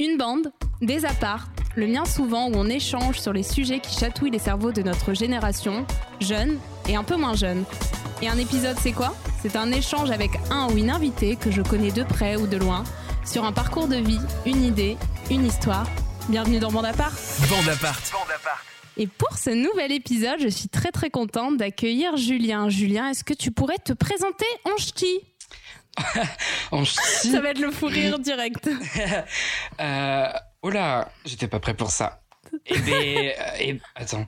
Une bande, des apparts, le mien souvent où on échange sur les sujets qui chatouillent les cerveaux de notre génération, jeunes et un peu moins jeunes. Et un épisode, c'est quoi? C'est un échange avec un ou une invitée que je connais de près ou de loin, sur un parcours de vie, une idée, une histoire. Bienvenue dans Bande Apart. Bande Apart. Et pour ce nouvel épisode, je suis très très contente d'accueillir Julien. Julien, est-ce que tu pourrais te présenter en ch'ti en ch'ti. Ça va être le fou rire direct. euh, oh là, j'étais pas prêt pour ça. Eh ben, euh, eh, attends.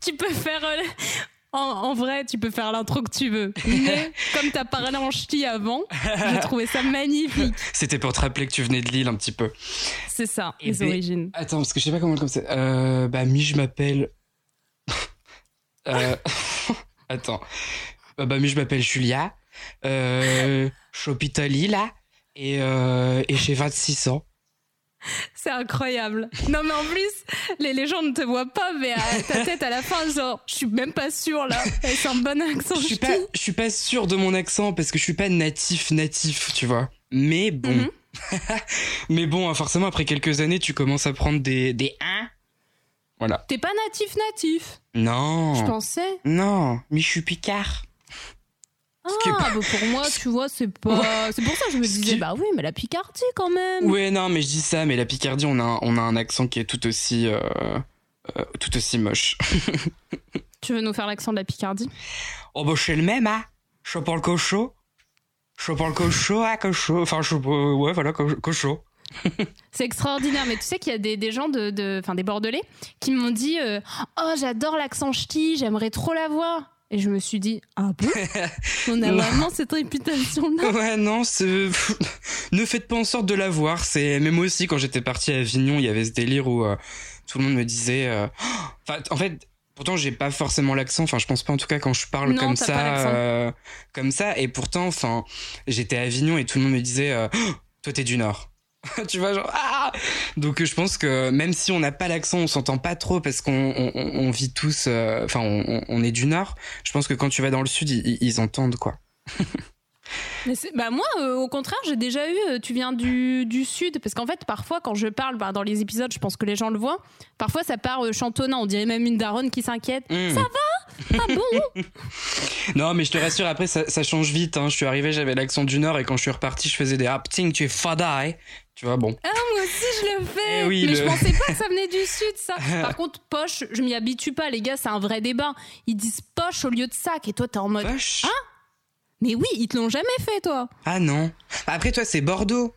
Tu peux faire. euh, en, en vrai, tu peux faire l'intro que tu veux. Mais comme t'as parlé en ch'ti avant, j'ai trouvé ça magnifique. C'était pour te rappeler que tu venais de Lille un petit peu. C'est ça, Eh les ben, origines. Attends, parce que je sais pas comment comme ça. Euh, bah, mi, je m'appelle. euh... Attends. Euh, bah, mi, je m'appelle Julia. Euh, hôpitalier, là. Et, euh, et j'ai 26 ans. C'est incroyable. Non, mais en plus, les, les gens ne te voient pas, mais à ta tête à la fin, genre, je suis même pas sûre là. C'est un bon accent Je suis pas, je suis pas sûr de mon accent parce que je suis pas natif, natif, tu vois. Mais bon. Mhm. Mais bon, hein, forcément, après quelques années, tu commences à prendre des, des hein. Voilà. T'es pas natif natif, Non. je pensais. Non, mais je suis picard. Ah, bah pour moi, tu vois, c'est pas. C'est pour ça que je me disais, qui- bah oui, mais la Picardie quand même. Ouais, non, mais je dis ça, mais la Picardie, on a, un- on a un accent qui est tout aussi, euh, euh, tout aussi moche. Tu veux nous faire l'accent de la Picardie? Oh, bah, je suis le même, hein. Je parle cochon. Je parle cochon, hein, cochon. Enfin, je, euh, ouais, voilà, co- cochon. C'est extraordinaire, mais tu sais qu'il y a des, des gens de, de, enfin des Bordelais qui m'ont dit, euh, oh j'adore l'accent ch'ti, j'aimerais trop l'avoir. Et je me suis dit, ah bon On a vraiment cette réputation-là? Ouais, non, ne faites pas en sorte de l'avoir. C'est même moi aussi quand j'étais parti à Avignon, il y avait ce délire où euh, tout le monde me disait. euh, Enfin, en fait, pourtant j'ai pas forcément l'accent. Enfin, je pense pas en tout cas quand je parle Non, comme ça, euh, comme ça. Et pourtant, enfin, j'étais à Avignon et tout le monde me disait, toi t'es du Nord. tu vois genre ah donc euh, je pense que même si on n'a pas l'accent on s'entend pas trop parce qu'on on, on- on vit tous euh, enfin on, on- on est du nord je pense que quand tu vas dans le sud ils, entendent quoi Mais bah moi, euh, au contraire, j'ai déjà eu. euh, tu viens du, du sud, parce qu'en fait, parfois, quand je parle, bah, dans les épisodes, je pense que les gens le voient. Parfois, ça part euh, chantonnant. On dirait même une daronne qui s'inquiète. Hmm. Ça va Ah bon Non, mais je te rassure, après, ça, ça change vite. Hein. Je suis arrivé, j'avais l'accent du Nord, et quand je suis reparti, je faisais des ah, putain, tu es fada, hein. Tu vois, bon. Ah, moi aussi, je le fais. Eh oui, mais le- je pensais pas que ça venait du sud, ça. Par contre, poche, je m'y habitue pas, les gars. C'est un vrai débat. Ils disent poche au lieu de sac, et toi, t'es en mode. Poche. Mais oui, ils te l'ont jamais fait, toi. Ah non. Après, toi, c'est Bordeaux.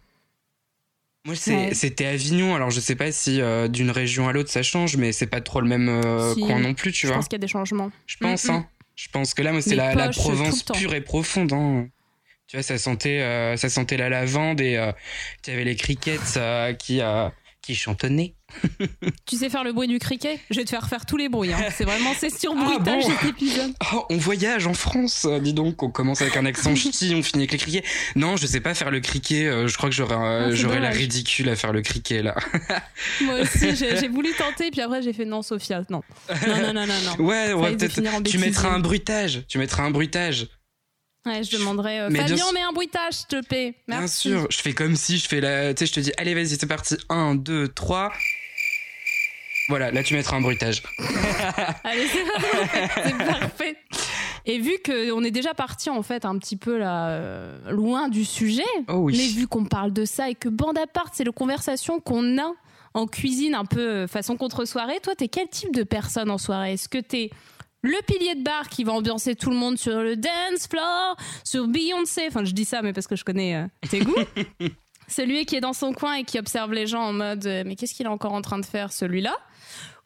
Moi, Ouais. c'était Avignon. Alors, je sais pas si euh, d'une région à l'autre ça change, mais c'est pas trop le même euh, Si. coin non plus, tu Je vois. pense qu'il y a des changements. Je pense, Mm, mm. hein. Je pense que là, moi, c'est la, la Provence pure et profonde, hein. Tu vois, ça sentait, euh, ça sentait la lavande et tu avais les crickets qui, chantonnaient. Tu sais faire le bruit du criquet? Je vais te faire faire tous les bruits. hein. C'est vraiment c'est sur Ah, bruitage bon? cet épisode. Oh, on voyage en France, dis donc. On commence avec un accent ch'ti, on finit avec les criquets. Non, je sais pas faire le criquet. euh, je crois que j'aurais, euh, Ah, la ridicule à faire le criquet là. Moi aussi, j'ai voulu tenter, puis après j'ai fait non, Sophia, non. Non, non, non, non, non. Ouais, ouais, peut-être. Tu mettras un bruitage. Tu mettras un bruitage. Ouais, je demanderais euh, Mais bien Fabien, un bruitage, s'il te plaît. Bien Merci. sûr. Je fais comme si je fais la. Tu sais, je te dis, allez, vas-y, c'est parti. 1, 2, 3. Voilà, là tu mettras un bruitage. Allez, c'est parfait. Et vu qu'on est déjà parti en fait un petit peu là euh, loin du sujet, Oh oui. mais vu qu'on parle de ça et que bande à part, c'est le conversation qu'on a en cuisine un peu euh, façon contre-soirée, toi t'es quel type de personne en soirée? Est-ce que t'es le pilier de bar qui va ambiancer tout le monde sur le dance floor, sur Beyoncé, enfin je dis ça mais parce que je connais euh, tes goûts. Celui qui est dans son coin et qui observe les gens en mode euh, mais qu'est-ce qu'il est encore en train de faire celui-là?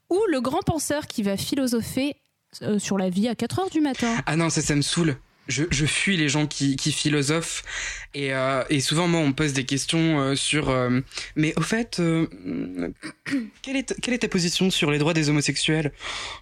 Ou le grand penseur qui va philosopher euh, sur la vie à 4 heures du matin Ah non, ça, ça me saoule. Je, je fuis les gens qui, qui philosophent. Et, euh, et souvent, moi, on me pose des questions euh, sur. euh, mais au fait, euh, quelle, est, quelle est ta position sur les droits des homosexuels?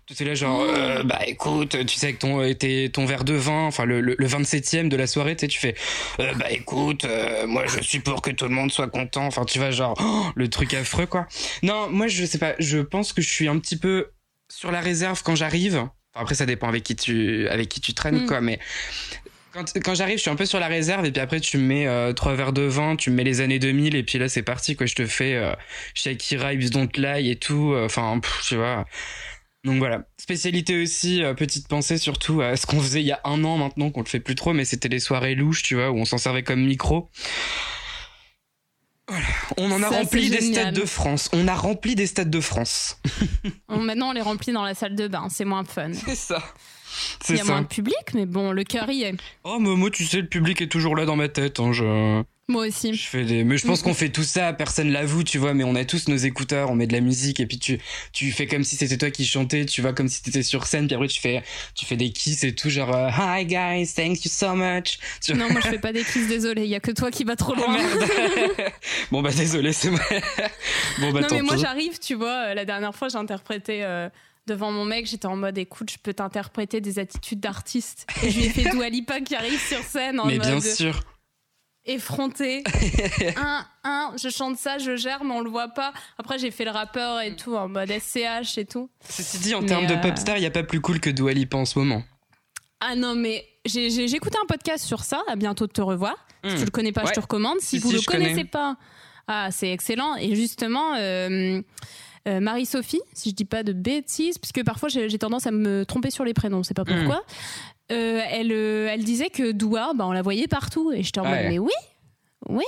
Tu es là, genre, euh, bah écoute, tu sais, avec ton, euh, ton verre de vin, enfin, le, le, le 27e de la soirée, tu sais, tu fais, bah écoute, moi, je suis pour que tout le monde soit content. Enfin, tu vois, genre, oh, le truc affreux, quoi. Non, moi, je sais pas, je pense que je suis un petit peu sur la réserve quand j'arrive. Après, ça dépend avec qui tu, avec qui tu traînes, Mm. quoi, mais quand, quand j'arrive, je suis un peu sur la réserve et puis après tu me mets euh, trois verres de vin, tu me mets les années 2000 et puis là c'est parti quoi. Je te fais euh, Shakira, Ibs Don't Lie et tout. euh, Enfin, tu vois. Donc voilà. Spécialité aussi, euh, petite pensée surtout à ce qu'on faisait il y a un an maintenant qu'on le fait plus trop, mais c'était les soirées louches, tu vois, où on s'en servait comme micro. Voilà. On en a Ça, rempli des génial. stades de France. On a rempli des stades de France. On- maintenant, on les remplit dans la salle de bain. C'est moins fun. C'est ça. Il y a moins de public, mais bon, le cœur y est. Oh, Momo, tu sais, le public est toujours là dans ma tête. hein, je... Moi aussi. Je fais des, mais je pense qu'on fait tout ça, personne l'avoue, tu vois, mais on a tous nos écouteurs, on met de la musique et puis tu, tu fais comme si c'était toi qui chantais, tu vois, comme si t'étais sur scène, puis après tu fais, tu fais des kiss et tout, genre, euh, hi guys, thank you so much. Tu. Non, moi je fais pas des kisses, désolé. Il y a que toi qui va trop loin. merde. bon bah désolé, c'est moi. bon bah non, mais moi j'arrive, tu vois. euh, La dernière fois, j'ai interprété euh, devant mon mec. J'étais en mode, écoute, je peux t'interpréter des attitudes d'artiste. Et je lui ai fait Dua Lipa qui arrive sur scène en Mais mode bien sûr. Effronté. un, un, je chante ça, je gère, mais on le voit pas. Après, j'ai fait le rappeur et tout en mode SCH et tout. Ceci dit, en termes de euh, pop star, il y a pas plus cool que Dua Lipa en ce moment. Ah non, mais j'ai écouté un podcast sur ça. À bientôt de te revoir. Si tu le connais pas, Ouais. je te recommande. Si, Si, vous si, le je connais. connaissez pas, ah, c'est excellent. Et justement, euh, euh, Marie-Sophie, si je dis pas de bêtises, puisque parfois j'ai j'ai tendance à me tromper sur les prénoms, c'est pas Hmm. pourquoi. Euh, elle, euh, elle disait que Doua, bah, on la voyait partout. Et j'étais en mode, Ouais. mais oui, oui.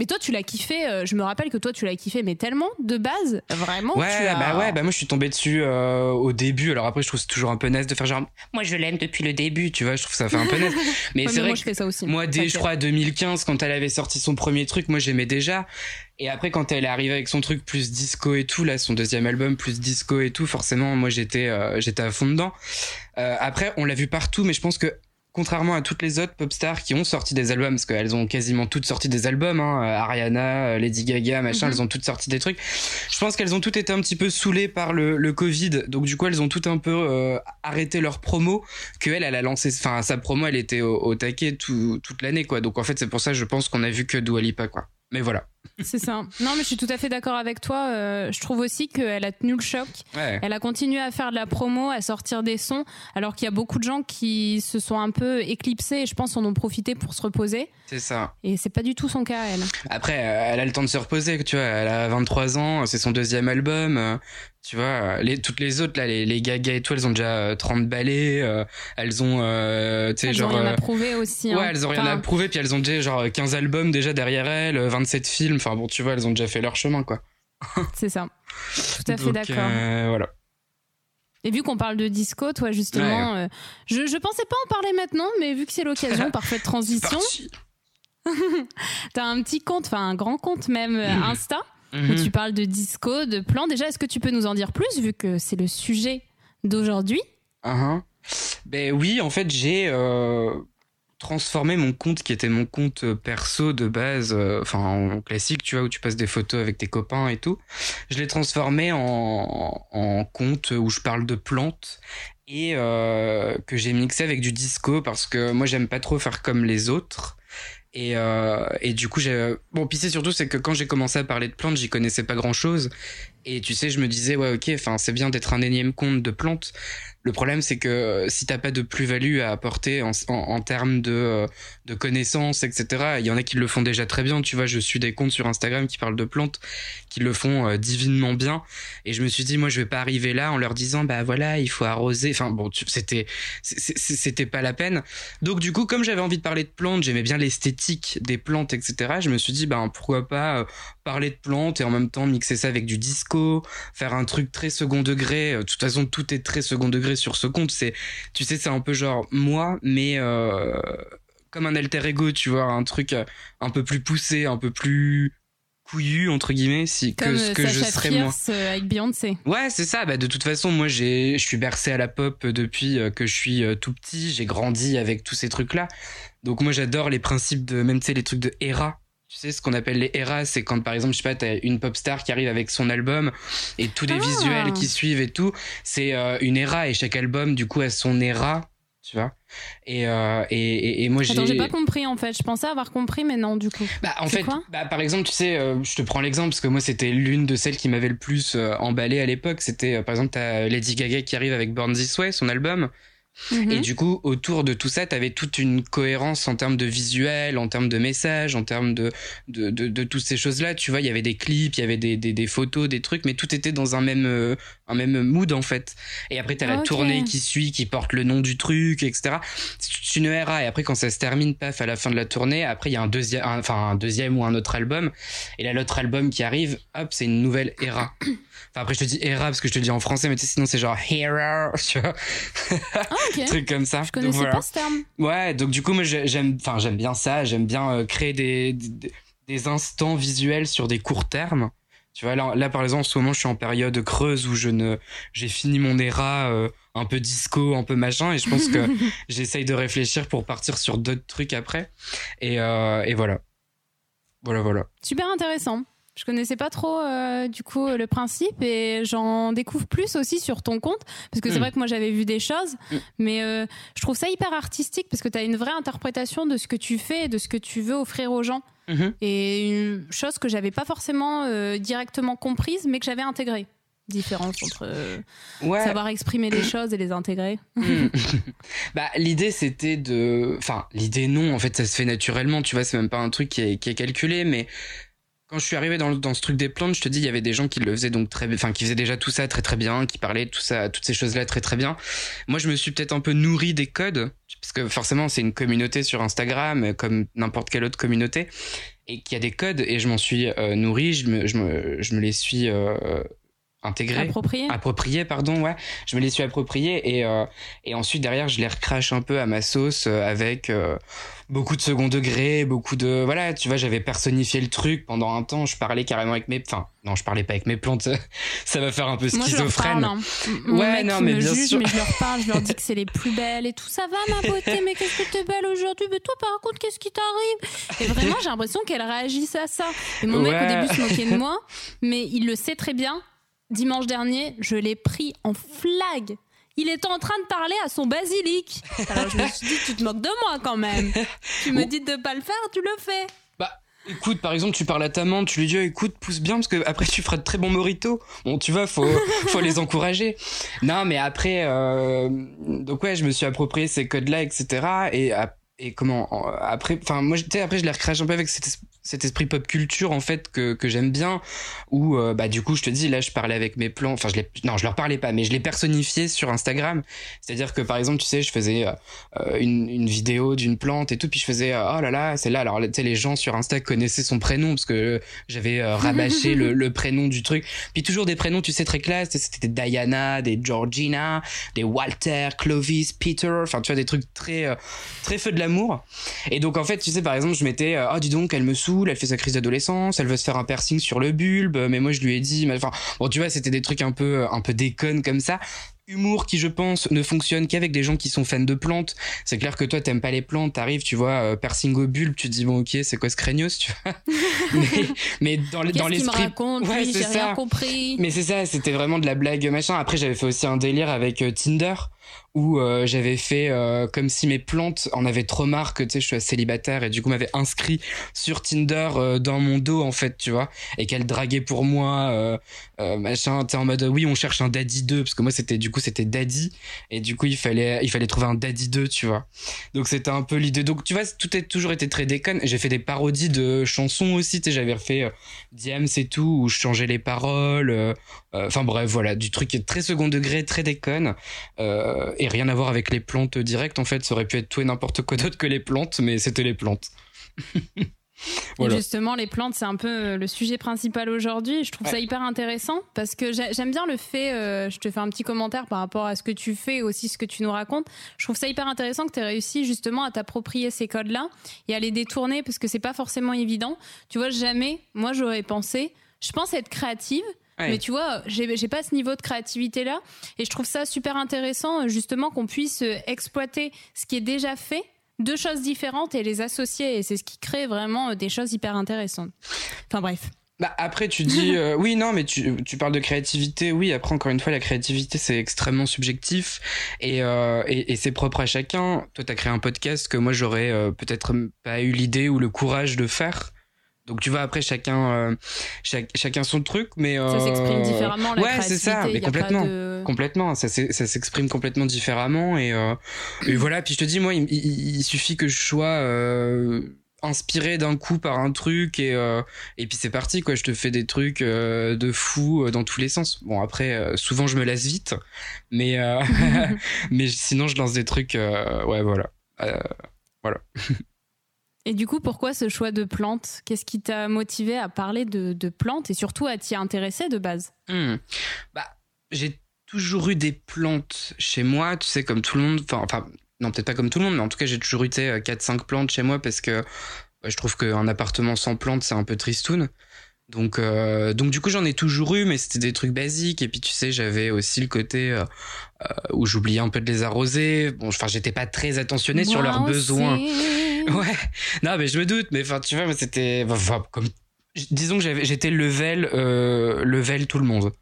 Mais toi, tu l'as kiffé. euh, je me rappelle que toi, tu l'as kiffé, mais tellement de base, vraiment. Ouais, tu as- bah ouais, bah moi je suis tombé dessus euh, au début. Alors après, je trouve que c'est toujours un peu naze de faire genre, moi je l'aime depuis le début, tu vois. Je trouve que ça fait un peu naze. Mais Ouais, c'est vrai moi, que je fais ça aussi. Moi, dès, je crois, 2015, quand elle avait sorti son premier truc, moi, j'aimais déjà. Et après, quand elle est arrivée avec son truc plus disco et tout, là, son deuxième album plus disco et tout, forcément, moi, j'étais, euh, j'étais à fond dedans. Euh, après, on l'a vu partout, mais je pense que, contrairement à toutes les autres pop stars qui ont sorti des albums, parce qu'elles ont quasiment toutes sorti des albums, hein, euh, Ariana, euh, Lady Gaga, machin, Mhm. elles ont toutes sorti des trucs. Je pense qu'elles ont toutes été un petit peu saoulées par le, le Covid, donc du coup, elles ont toutes un peu euh, arrêté leur promo que elle, elle a lancé, enfin sa promo, elle était au, au taquet tout- toute l'année quoi. Donc en fait c'est pour ça je pense qu'on a vu que Dua Lipa quoi. Mais voilà. C'est ça. Non, mais je suis tout à fait d'accord avec toi. Euh, je trouve aussi qu'elle a tenu le choc. Ouais. Elle a continué à faire de la promo, à sortir des sons, alors qu'il y a beaucoup de gens qui se sont un peu éclipsés et je pense en ont profité pour se reposer. C'est ça. Et c'est pas du tout son cas, elle. Après euh, elle a le temps de se reposer, tu vois. Elle a 23 ans, c'est son deuxième album. Euh, tu vois, euh, les, toutes les autres là, les, les Gaga et tout, elles ont déjà euh, 30 ballets. euh, elles ont, euh, tu sais Elles genre. ont rien euh, à prouver aussi. Ouais, hein. elles ont rien Enfin, à prouver, puis elles ont déjà genre 15 albums déjà derrière elles, 27 films, enfin bon, tu vois, elles ont déjà fait leur chemin, quoi. C'est ça. Tout à fait d'accord. euh, voilà. Et vu qu'on parle de disco, toi justement, euh, je, je pensais pas en parler maintenant, mais vu que c'est l'occasion, parfaite transition, t'as un petit compte, enfin un grand compte même euh, Mhm. Où Mhm. tu parles de disco, de plans. Déjà, est-ce que tu peux nous en dire plus, vu que c'est le sujet d'aujourd'hui? Uhum. Ben oui, en fait, j'ai euh, transformé mon compte qui était mon compte euh, perso de base, euh, enfin en classique, tu vois, où tu passes des photos avec tes copains et tout. Je l'ai transformé en, en compte où je parle de plantes et euh, que j'ai mixé avec du disco parce que moi j'aime pas trop faire comme les autres. Et, euh, et du coup, j'ai. Bon, puis c'est surtout, c'est que quand j'ai commencé à parler de plantes, j'y connaissais pas grand chose. Et tu sais, je me disais, ouais, ok, enfin, c'est bien d'être un énième compte de plantes. Le problème, c'est que euh, si t'as pas de plus-value à apporter en, termes de, euh, de connaissances, etc., il y en a qui le font déjà très bien. Tu vois, je suis des comptes sur Instagram qui parlent de plantes, qui le font euh, divinement bien. Et je me suis dit, moi, je vais pas arriver là en leur disant, bah voilà, il faut arroser. Enfin, bon, c'était, c'était pas la peine. Donc, du coup, comme j'avais envie de parler de plantes, j'aimais bien l'esthétique des plantes, etc., je me suis dit, ben, pourquoi pas parler de plantes et en même temps mixer ça avec du disco, faire un truc très second degré. De toute façon, tout est très second degré sur ce compte. C'est, tu sais, c'est un peu genre moi, mais euh, comme un alter ego, tu vois, un truc euh, un peu plus poussé, un peu plus couillu entre guillemets, si Comme que ce euh, que je serais moi. Avec Beyoncé. Ouais, c'est ça. Bah, de toute façon, moi, j'ai, je suis bercé à la pop depuis que je suis tout petit. J'ai grandi avec tous ces trucs-là. Donc, moi, j'adore les principes de, même, tu sais, les trucs de era. Tu sais, ce qu'on appelle les eras, c'est quand, par exemple, je sais pas, t'as une pop star qui arrive avec son album et tous les Ah. visuels qui suivent et tout. C'est euh, une era et chaque album, du coup, a son era. Tu vois et, euh, et, et, et moi, j'ai. Attends, j'ai pas compris en fait. Je pensais avoir compris, mais non, du coup. Bah, en fait, bah, par exemple, tu sais, euh, je te prends l'exemple parce que moi, c'était l'une de celles qui m'avait le plus emballé à l'époque. C'était, par exemple, t'as Lady Gaga qui arrive avec Born This Way, son album, Mhm. Et du coup, autour de tout ça, tu avais toute une cohérence en termes de visuel, en termes de messages, en termes de, de, de, toutes ces choses-là. Tu vois, il y avait des clips, il y avait des, des, des, photos, des trucs, mais tout était dans un même, euh, un même mood, en fait. Et après, tu as la tournée qui suit, qui porte le nom du truc, etc. C'est une era. Et après, quand ça se termine, paf, à la fin de la tournée, après, il y a un deuxième, enfin, un deuxième ou un autre album. Et là, l'autre album qui arrive, hop, c'est une nouvelle era. Enfin, après, je te dis era parce que je te dis en français, mais tu sais, sinon, c'est genre hero, tu vois. Ah, ok. Truc comme ça. Je connaissais pas ce terme. Ouais, donc du coup, moi, j'aime, enfin, j'aime bien ça. J'aime bien euh, créer des, des, instants visuels sur des courts termes. Tu vois, là, là, par exemple, en ce moment, je suis en période creuse où je ne, j'ai fini mon era euh, un peu disco, un peu machin, et je pense que j'essaye de réfléchir pour partir sur d'autres trucs après. Et, euh, et voilà. Voilà, voilà. Super intéressant. Je connaissais pas trop euh, du coup le principe et j'en découvre plus aussi sur ton compte parce que c'est mm. vrai que moi j'avais vu des choses, mm. mais euh, je trouve ça hyper artistique parce que tu as une vraie interprétation de ce que tu fais et de ce que tu veux offrir aux gens. Mm-hmm. Et une chose que j'avais pas forcément euh, directement comprise mais que j'avais intégrée différence entre savoir exprimer les choses et les intégrer mm. Bah l'idée c'était de, enfin l'idée non en fait ça se fait naturellement tu vois c'est même pas un truc qui est, qui est calculé mais quand je suis arrivé dans, dans ce truc des plantes, je te dis, il y avait des gens qui le faisaient donc très, enfin, qui faisaient déjà tout ça très très bien, qui parlaient tout ça, toutes ces choses-là très très bien. Moi, je me suis peut-être un peu nourri des codes, parce que forcément, c'est une communauté sur Instagram, comme n'importe quelle autre communauté, et qui a des codes, et je m'en suis euh, nourri, je me, je me, je me les suis euh, intégrés, appropriés, appropriés, pardon, ouais, je me les suis appropriés, et euh, et ensuite derrière, je les recrache un peu à ma sauce avec beaucoup de second degré, beaucoup de voilà, tu vois, j'avais personnifié le truc pendant un temps, je parlais carrément avec mes enfin, non, je parlais pas avec mes plantes, ça va faire un peu schizophrène. Moi, je leur parle, hein. Ouais, non, mais me bien juge, sûr. mais je leur parle, je leur dis que c'est les plus belles et tout ça va ma beauté, mais qu'est-ce que t'es belle aujourd'hui? Mais toi par contre, qu'est-ce qui t'arrive? Et vraiment, j'ai l'impression qu'elles réagissent à ça. Et mon mec au début se moquait de moi, mais il le sait très bien. Dimanche dernier, je l'ai pris en flag il était en train de parler à son basilic. Alors je me suis dit, tu te moques de moi quand même. Tu me dis de pas le faire, tu le fais. Bah, Écoute, par exemple, tu parles à ta maman, tu lui dis, écoute, pousse bien, parce que après tu feras de très bons moritos. Bon, tu vois, faut, faut les encourager. Non, mais après, euh, donc ouais, je me suis approprié ces codes-là, etc. Et, et comment, après, enfin, moi, après, je les recrache un peu avec cet esprit pop culture en fait que, que j'aime bien où euh, bah du coup je te dis là je parlais avec mes plans enfin je les non je leur parlais pas mais je les personnifiais sur Instagram. C'est-à-dire que par exemple tu sais je faisais euh, une, une, vidéo d'une plante et tout puis je faisais euh, oh là là c'est là. Alors tu sais les gens sur Insta connaissaient son prénom parce que j'avais rabâché le, le, prénom du truc. Puis toujours des prénoms tu sais très classe. C'était Diana des Georgina des Walter Clovis Peter enfin tu vois des trucs très très feu de l'amour. Et donc en fait tu sais par exemple je mettais oh dis donc elle me saoule elle fait sa crise d'adolescence, elle veut se faire un piercing sur le bulbe, mais moi je lui ai dit, enfin, bon, tu vois, c'était des trucs un peu, un peu déconnes comme ça. Humour qui je pense ne fonctionne qu'avec des gens qui sont fans de plantes. C'est clair que toi t'aimes pas les plantes t'arrives tu vois euh, piercing au bulbe tu te dis bon ok c'est quoi ce craignos tu vois? Mais, mais dans, dans l'esprit ouais, c'est ça. compris. Mais c'est ça c'était vraiment de la blague machin. Après j'avais fait aussi un délire avec euh, Tinder où euh, j'avais fait euh, comme si mes plantes en avaient trop marre que tu sais je suis célibataire et du coup m'avait inscrit sur Tinder euh, dans mon dos en fait tu vois et qu'elle draguait pour moi machin tu en mode oui on cherche un daddy 2 parce que moi c'était du coup c'était daddy et du coup il fallait il fallait trouver un daddy 2 tu vois. Donc c'était un peu l'idée. Donc tu vois tout a toujours été très déconne. J'ai fait des parodies de chansons aussi tu sais j'avais refait Diams et tout où je changeais les paroles enfin bref voilà du truc très second degré très déconne et rien à voir avec les plantes directes. En fait, ça aurait pu être tout et n'importe quoi d'autre que les plantes, mais c'était les plantes. Justement, les plantes, c'est un peu euh, le sujet principal aujourd'hui. Je trouve ça hyper intéressant parce que j'aime bien le fait, euh, je te fais un petit commentaire par rapport à ce que tu fais et aussi ce que tu nous racontes. Je trouve ça hyper intéressant que tu aies réussi justement à t'approprier ces codes-là et à les détourner parce que c'est pas forcément évident. Tu vois, jamais, moi j'aurais pensé, je pense être créative, mais tu vois, j'ai pas ce niveau de créativité là, et je trouve ça super intéressant justement qu'on puisse exploiter ce qui est déjà fait, deux choses différentes et les associer, et c'est ce qui crée vraiment des choses hyper intéressantes. Enfin bref. Bah après tu dis euh, oui non mais tu, tu parles de créativité. Oui après encore une fois la créativité c'est extrêmement subjectif et, euh, et, et c'est propre à chacun. Toi t'as créé un podcast que moi j'aurais euh, peut-être pas eu l'idée ou le courage de faire Donc tu vois après chacun chacun son truc mais ça s'exprime différemment la ouais c'est ça mais complètement. complètement. Ça s'exprime complètement différemment et, et voilà. Puis je te dis moi il, il suffit que je sois inspiré d'un coup par un truc et euh, et puis c'est parti quoi. Je te fais des trucs euh, de fou euh, dans tous les sens. Bon après souvent je me lasse vite mais mais sinon je lance des trucs ouais voilà. Voilà et du coup pourquoi ce choix de plantes? Qu'est-ce qui t'a motivé à parler de, plantes et surtout à t'y intéresser de base? Hmm. bah j'ai toujours eu des plantes chez moi tu sais comme tout le monde enfin non peut-être pas comme tout le monde, mais en tout cas j'ai toujours eu 4-5 plantes chez moi parce que bah, je trouve qu'un appartement sans plantes c'est un peu tristoun. Donc, euh, donc du coup j'en ai toujours eu, mais c'était des trucs basiques. Et puis tu sais, j'avais aussi le côté euh, euh, où j'oubliais un peu de les arroser. Bon, enfin j'étais pas très attentionné sur leurs besoins. Ouais, non mais je me doute, mais enfin tu vois, c'était, comme, disons que j'étais level, level tout le monde.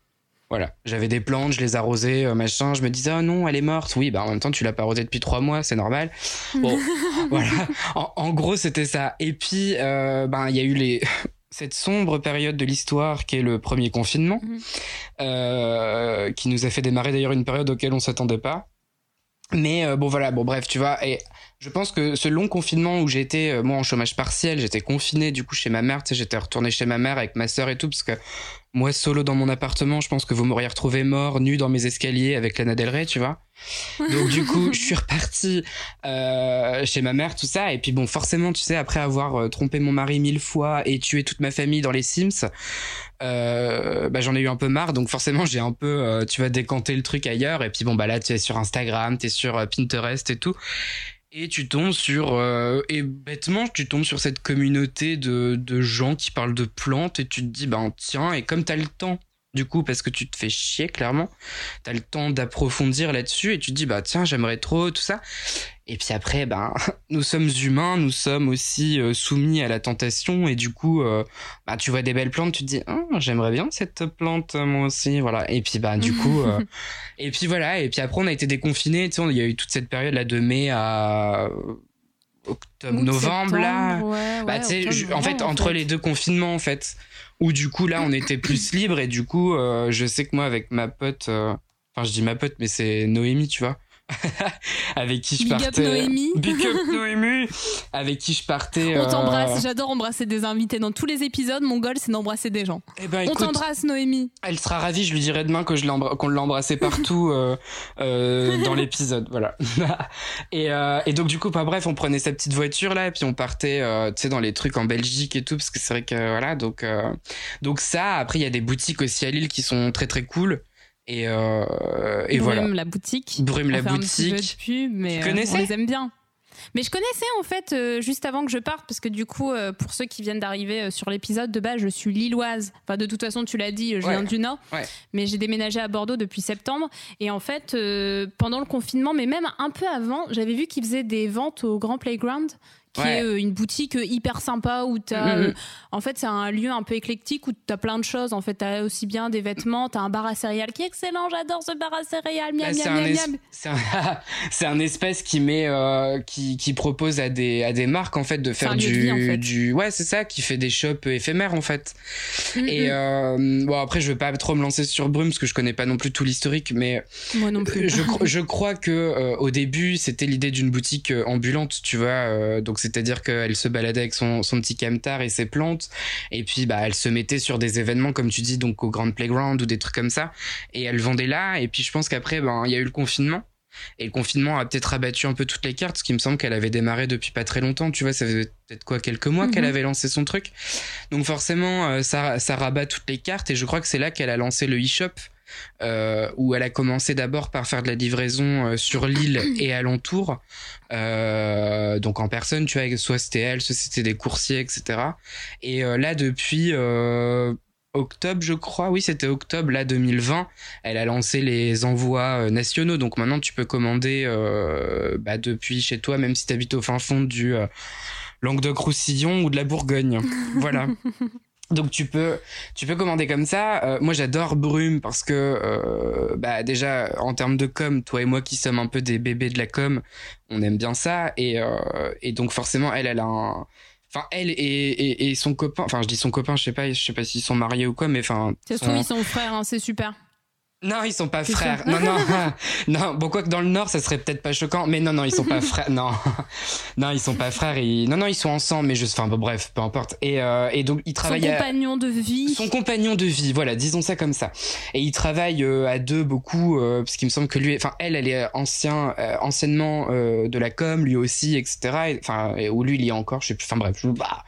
Voilà, j'avais des plantes, je les arrosais, machin. Je me disais, ah non, elle est morte. Oui, bah en même temps, tu l'as pas arrosée depuis trois mois, c'est normal. Bon, voilà. En, gros, c'était ça. Et puis, euh, ben, il y a eu les cette sombre période de l'histoire qui est le premier confinement, mhm. euh, qui nous a fait démarrer d'ailleurs une période auquel on s'attendait pas. Mais bon voilà, bon bref, tu vois, et je pense que ce long confinement où j'étais moi en chômage partiel, j'étais confiné du coup chez ma mère, tu sais, j'étais retourné chez ma mère avec ma sœur et tout parce que moi, solo dans mon appartement, je pense que vous m'auriez retrouvé mort, nu dans mes escaliers avec Lana Del Rey, tu vois. Donc du coup, je suis reparti euh, chez ma mère, tout ça. Et puis bon, forcément, tu sais, après avoir euh, trompé mon mari mille fois et tué toute ma famille dans les Sims, euh, bah, j'en ai eu un peu marre. Donc forcément, j'ai un peu, euh, tu vas décanter le truc ailleurs. Et puis bon, bah là, tu es sur Instagram, tu es sur Pinterest et tout. Et tu tombes sur euh, et bêtement tu tombes sur cette communauté de, de gens qui parlent de plantes et tu te dis ben tiens et comme t'as le temps du coup, parce que tu te fais chier, clairement. T'as le temps d'approfondir là-dessus et tu te dis, bah tiens, j'aimerais trop, tout ça. Et puis après, ben, nous sommes humains, nous sommes aussi euh, soumis à la tentation et du coup, euh, bah, tu vois des belles plantes, tu te dis, oh, j'aimerais bien cette plante, moi aussi, voilà. Et puis, bah, du coup, euh, et puis voilà. Et puis après, on a été déconfinés, tu sais, il y a eu toute cette période là de mai à octobre, novembre, là. bah, en fait, entre les deux confinements, en fait où du coup là on était plus libre et du coup euh, je sais que moi avec ma pote euh, enfin je dis ma pote mais c'est Noémie tu vois avec qui je partais. Big up Noémie. Big up Noémie. avec qui je partais. On t'embrasse. Euh, J'adore embrasser des invités. Dans tous les épisodes, mon goal, c'est d'embrasser des gens. Eh ben, On t'embrasse, Noémie. Elle sera ravie. Je lui dirai demain que je qu'on l'embrassait partout euh, euh, dans l'épisode. Voilà. et, et, donc, du coup, pas bref, on prenait sa petite voiture là et puis on partait, tu sais, dans les trucs en Belgique et tout parce que c'est vrai que voilà. Donc, donc ça. Après, il y a des boutiques aussi à Lille qui sont très très cool. Et, euh, et Brume, voilà. la boutique. Brume la boutique. Mais tu euh, on les aime bien. Mais je connaissais en fait euh, juste avant que je parte parce que du coup euh, pour ceux qui viennent d'arriver sur l'épisode de base je suis lilloise. Enfin de toute façon tu l'as dit je viens du Nord. Mais j'ai déménagé à Bordeaux depuis septembre et en fait pendant le confinement mais même un peu avant j'avais vu qu'ils faisaient des ventes au Grand Playground qui est euh, une boutique euh, hyper sympa où tu as. Mm-hmm. Euh, en fait, c'est un lieu un peu éclectique où tu as plein de choses. En fait, tu as aussi bien des vêtements, tu as un bar à céréales qui est excellent. J'adore ce bar à céréales. Miam, bah, miam, miam, C'est un, espèce qui met, qui, qui, propose à des, à des marques en fait de faire du, du. Ouais, c'est ça, qui fait des shops éphémères en fait. Et bon, après, je veux pas trop me lancer sur Brume parce que je connais pas non plus tout l'historique, mais. Moi non plus. je, je crois que au début, c'était l'idée d'une boutique ambulante, tu vois. donc, c'est-à-dire qu'elle se baladait avec son, petit camtar et ses plantes, et puis bah elle se mettait sur des événements comme tu dis donc au Grand Playground ou des trucs comme ça, et elle vendait là. Et puis je pense qu'après ben il y a eu le confinement. Et le confinement a peut-être abattu un peu toutes les cartes, ce qui me semble qu'elle avait démarré depuis pas très longtemps. Tu vois, ça faisait peut-être quoi quelques mois qu'elle mhm. avait lancé son truc. Donc forcément, euh, ça, ça rabat toutes les cartes. Et je crois que c'est là qu'elle a lancé le e-shop euh, où elle a commencé d'abord par faire de la livraison euh, sur l'île et alentour, euh, donc en personne, tu vois, soit c'était elle, soit c'était des coursiers, etc. Et là, depuis octobre, je crois, oui, c'était octobre, là, 2020, elle a lancé les envois nationaux, donc maintenant tu peux commander bah, depuis chez toi, même si tu habites au fin fond du Languedoc-Roussillon ou de la Bourgogne. voilà. Donc tu peux tu peux commander comme ça. Euh, moi j'adore Brume parce que euh, bah déjà en termes de com, toi et moi qui sommes un peu des bébés de la com, on aime bien ça et euh, et donc forcément elle elle a un enfin elle et, et, son copain enfin je dis son copain je sais pas je sais pas s'ils sont mariés ou quoi mais enfin c'est son... ils sont frères hein, c'est super non, ils sont pas frères. Non, non, non. Bon, quoi que dans le Nord, ça serait peut-être pas choquant, mais non, non, ils sont pas frères. Non, non, ils sont pas frères. Non, non, ils sont ensemble, mais je, enfin, bref, peu importe. Et, euh, et donc, ils travaillent. Son compagnon de vie. Son compagnon de vie, voilà, disons ça comme ça. Et ils travaillent euh, à deux beaucoup, euh, parce qu'il me semble que lui, enfin, elle, elle est ancien, anciennement de la com, lui aussi, etc. Enfin, ou lui, il y est encore, je sais plus. Enfin, bref, bah,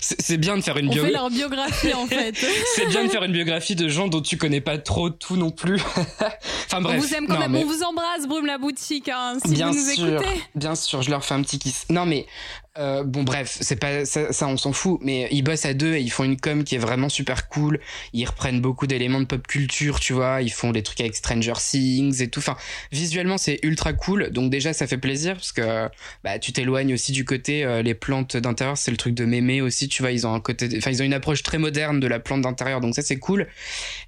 c'est bien de faire une biographie. leur biographie, en fait. c'est bien de faire une biographie de gens dont tu connais pas trop tout non plus. enfin bref. On vous aime quand même. On vous embrasse, Brume la boutique. Hein, si bien vous nous sûr, écoutez. Bien sûr, je leur fais un petit kiss. Non mais euh, bon bref, c'est pas ça, on s'en fout, mais ils bossent à deux et ils font une com qui est vraiment super cool. Ils reprennent beaucoup d'éléments de pop culture, tu vois. Ils font des trucs avec Stranger Things et tout. Enfin, visuellement c'est ultra cool. Donc déjà ça fait plaisir parce que bah tu t'éloignes aussi du côté euh, les plantes d'intérieur, c'est le truc de mémé aussi, tu vois. Ils ont un côté, enfin ils ont une approche très moderne de la plante d'intérieur, donc ça c'est cool.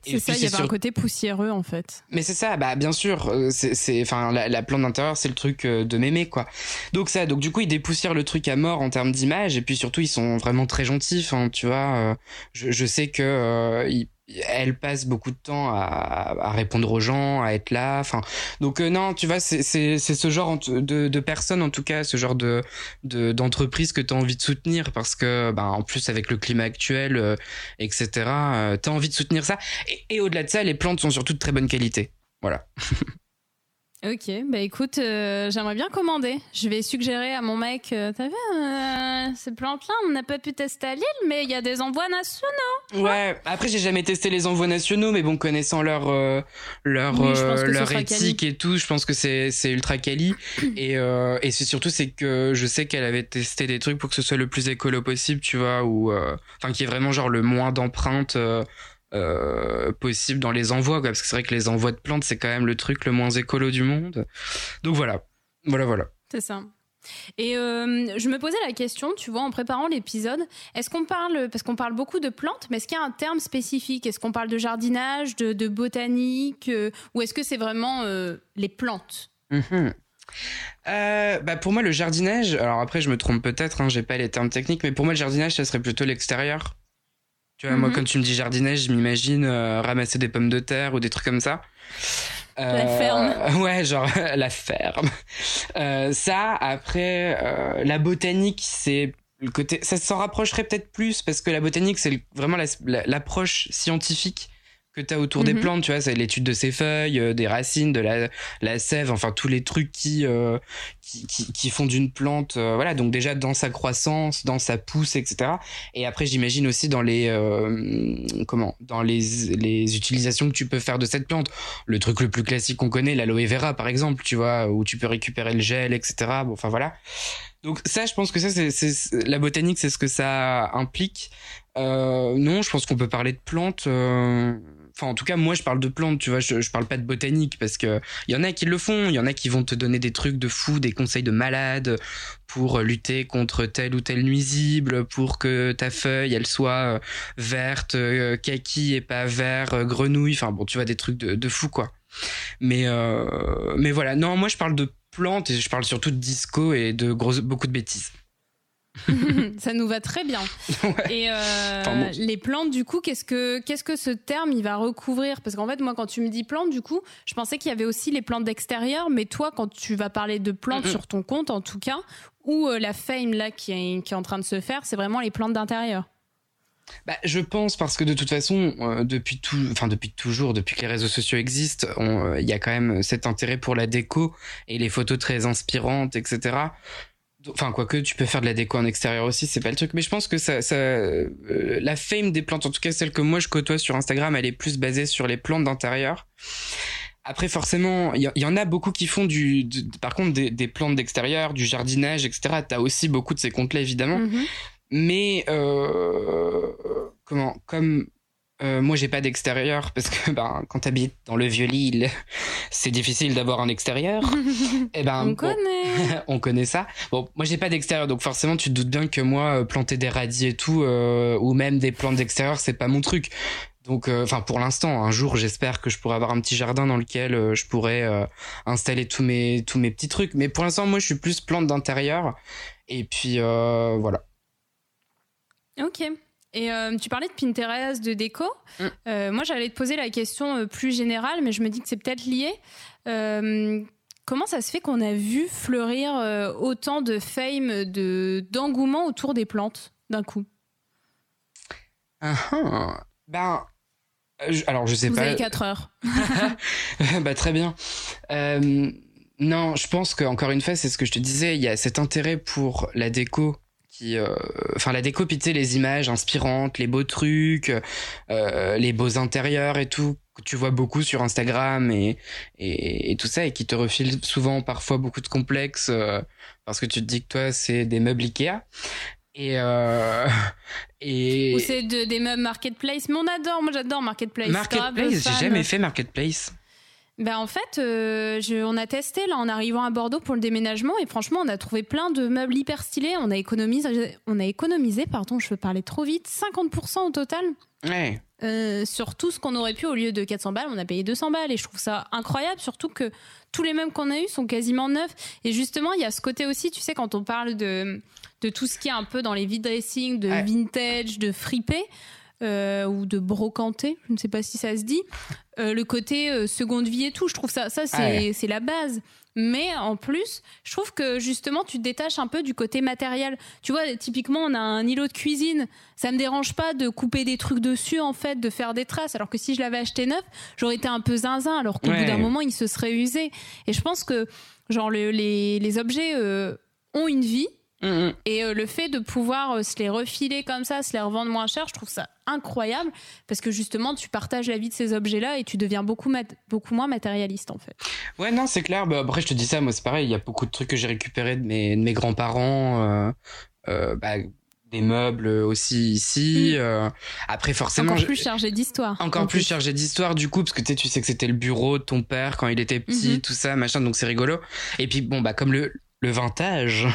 C'est ça, il y avait un côté poussiéreux en fait. Mais c'est ça, bah bien sûr, euh, c'est, enfin la, la, plante d'intérieur c'est le truc de mémé quoi. Donc ça, donc du coup ils dépoussièrent le truc à mort en termes d'image et puis surtout ils sont vraiment très gentils tu vois euh, je, sais que euh, elle passe beaucoup de temps à, répondre aux gens, à être là. Enfin, donc euh, non, tu vois, c'est ce genre de, de personnes, en tout cas, ce genre de d'entreprise que tu as envie de soutenir parce que, ben, en plus avec le climat actuel, etc., tu as envie de soutenir ça. Et au-delà de ça, les plantes sont surtout de très bonne qualité. Voilà. Ok, bah écoute, euh, j'aimerais bien commander. Je vais suggérer à mon mec, euh, t'as vu, euh, ces plantes-là, on n'a pas pu tester à Lille, mais il y a des envois nationaux. Ouais, après j'ai jamais testé les envois nationaux, mais bon, connaissant leur leur leur éthique et tout, je pense que c'est c'est ultra quali. et et c'est surtout c'est que je sais qu'elle avait testé des trucs pour que ce soit le plus écolo possible, tu vois, ou enfin qui est vraiment genre le moins d'empreintes euh, possible dans les envois, parce que c'est vrai que les envois de plantes, c'est quand même le truc le moins écolo du monde. Donc voilà, voilà, voilà. C'est ça. Et euh, je me posais la question, tu vois, en préparant l'épisode, est-ce qu'on parle, parce qu'on parle beaucoup de plantes, mais est-ce qu'il y a un terme spécifique? Est-ce qu'on parle de jardinage, de, botanique, euh, ou est-ce que c'est vraiment les plantes? Mhm. bah pour moi, le jardinage, alors après, je me trompe peut-être, hein, j'ai pas les termes techniques, mais pour moi, le jardinage, ça serait plutôt l'extérieur. Tu vois, moi, mhm. quand tu me dis jardinage, je m'imagine euh, ramasser des pommes de terre ou des trucs comme ça. la ferme. Euh, ouais, genre la ferme. Euh, ça, après, la botanique, c'est le côté. Ça s'en rapprocherait peut-être plus parce que la botanique, c'est vraiment l'approche scientifique que tu as autour des mhm. plantes, tu vois, c'est l'étude de ses feuilles, euh, des racines, de la, la sève, enfin tous les trucs qui, euh, qui, qui, font d'une plante, euh, voilà, donc déjà dans sa croissance, dans sa pousse, etc. Et après, j'imagine aussi dans les, comment, dans les, les utilisations que tu peux faire de cette plante. Le truc le plus classique qu'on connaît, l'aloe vera par exemple, tu vois, où tu peux récupérer le gel, etc. Bon, enfin voilà. Donc ça, je pense que ça, c'est la botanique, c'est ce que ça implique. non, je pense qu'on peut parler de plantes. Enfin, en tout cas, moi, je parle de plantes, tu vois, je, je parle pas de botanique parce que il y en a qui le font, il y en a qui vont te donner des trucs de fou, des conseils de malade pour lutter contre tel ou tel nuisible, pour que ta feuille, elle soit euh, verte, euh, kaki et pas vert, euh, grenouille. Enfin, bon, tu vois, des trucs de, de fou, quoi. Mais, mais voilà. Non, moi, je parle de plantes et je parle surtout de disco et de gros, beaucoup de bêtises. ça nous va très bien. Et euh, les plantes, du coup, qu'est-ce que qu'est-ce que ce terme il va recouvrir? Parce qu'en fait, moi, quand tu me dis plantes, du coup, je pensais qu'il y avait aussi les plantes d'extérieur, mais toi, quand tu vas parler de plantes sur ton compte, en tout cas, ou euh, la fame là qui est, qui est en train de se faire, c'est vraiment les plantes d'intérieur? Bah, je pense parce que de toute façon, euh, depuis tout, enfin depuis toujours, depuis que les réseaux sociaux existent, il y a quand même cet intérêt pour la déco et les photos très inspirantes, etc. Enfin, quoique, tu peux faire de la déco en extérieur aussi, c'est pas le truc. Mais je pense que ça, ça euh, la fame des plantes, en tout cas celle que moi je côtoie sur Instagram, elle est plus basée sur les plantes d'intérieur. Après, forcément, il y, en a beaucoup qui font du, par contre, des, plantes d'extérieur, du jardinage, etc. T'as aussi beaucoup de ces comptes-là, évidemment. Mm-hmm. Mais euh, comment, comme euh, moi, j'ai pas d'extérieur parce que ben, quand t'habites dans le vieux Lille, c'est difficile d'avoir un extérieur. Et eh ben, on connaît. on connaît ça. Bon, moi, j'ai pas d'extérieur, donc forcément, tu te doutes bien que moi, euh, planter des radis et tout, euh, ou même des plantes d'extérieur, c'est pas mon truc. Donc, enfin, pour l'instant, un jour, j'espère que je pourrai avoir un petit jardin dans lequel je pourrais installer tous mes tous mes petits trucs. Mais pour l'instant, moi, je suis plus plante d'intérieur. Et puis voilà. Ok. Et euh, tu parlais de Pinterest, de déco. Mm. Euh, moi, j'allais te poser la question euh, plus générale, mais je me dis que c'est peut-être lié. Euh, comment ça se fait qu'on a vu fleurir autant de fame, de d'engouement autour des plantes d'un coup? Ah. Ben, je- alors je sais Vous pas. avez 4 heures. bah très bien. Non, je pense que encore une fois, c'est ce que je te disais, il y a cet intérêt pour la déco qui, euh, enfin la déco, puis les images inspirantes, les beaux trucs, euh, les beaux intérieurs et tout que tu vois beaucoup sur Instagram et, et, et tout ça et qui te refile souvent parfois beaucoup de complexes euh, parce que tu te dis que toi c'est des meubles Ikea et euh, et Ou c'est de- des meubles marketplace. Mais on adore, moi j'adore marketplace. Marketplace j'ai jamais fait marketplace Ben en fait, euh, je- on a testé là en arrivant à Bordeaux pour le déménagement et franchement, on a trouvé plein de meubles hyper stylés. On a économisé, on a économisé, pardon, je parlais trop vite, 50% au total. ouais Euh, sur tout ce qu'on aurait pu au lieu de 400 balles, on a payé 200 balles et je trouve ça incroyable, surtout que tous les meubles qu'on a eus sont quasiment neufs. Et justement, il y a ce côté aussi, tu sais, quand on parle de, de tout ce qui est un peu dans les vide dressing, de Ouais. vintage, de fripé euh, ou de brocanté, je ne sais pas si ça se dit, euh, le côté euh, seconde vie et tout, je trouve ça, ça c'est Ah ouais. c'est la base. Mais en plus, je trouve que justement, tu te détaches un peu du côté matériel. Tu vois, typiquement, on a un îlot de cuisine. Ça me dérange pas de couper des trucs dessus, en fait, de faire des traces. Alors que si je l'avais acheté neuf, j'aurais été un peu zinzin, alors qu'au Ouais. bout d'un moment, il se serait usé. Et je pense que, genre, le- les, les objets euh, ont une vie. Mm, mm. Et euh, le fait de pouvoir euh, se les refiler comme ça, se les revendre moins cher, je trouve ça incroyable. Parce que justement, tu partages la vie de ces objets-là et tu deviens beaucoup, beaucoup moins matérialiste, en fait. Ouais, non, c'est clair. Bah, après, je te dis ça, moi, c'est pareil. Il y a beaucoup de trucs que j'ai récupérés de mes, de mes grands-parents. euh, bah, des meubles aussi ici. Mm. après, forcément. Encore plus chargé d'histoire. Encore en plus chargé d'histoire, du coup, parce que tu sais, tu sais que c'était le bureau de ton père quand il était petit, Mhm. tout ça, machin, donc c'est rigolo. Et puis, bon, bah, comme le, le vintage,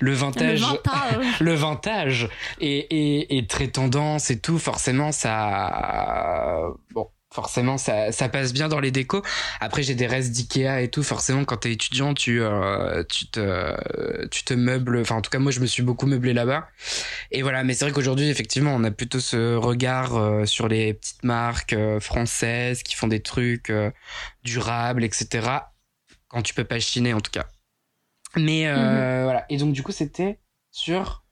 le Le vintage. vintage. le vintage est, est, est très tendance et tout, forcément ça bon forcément ça, ça passe bien dans les décos. Après j'ai des restes d'Ikea et tout, forcément quand t'es étudiant tu euh, tu te tu te meubles, enfin en tout cas moi je me suis beaucoup meublé là-bas. Et voilà, mais c'est vrai qu'aujourd'hui effectivement on a plutôt ce regard euh, sur les petites marques euh, françaises qui font des trucs durables, etc. Quand tu peux pas chiner en tout cas. Mais euh, voilà, et donc du coup c'était sur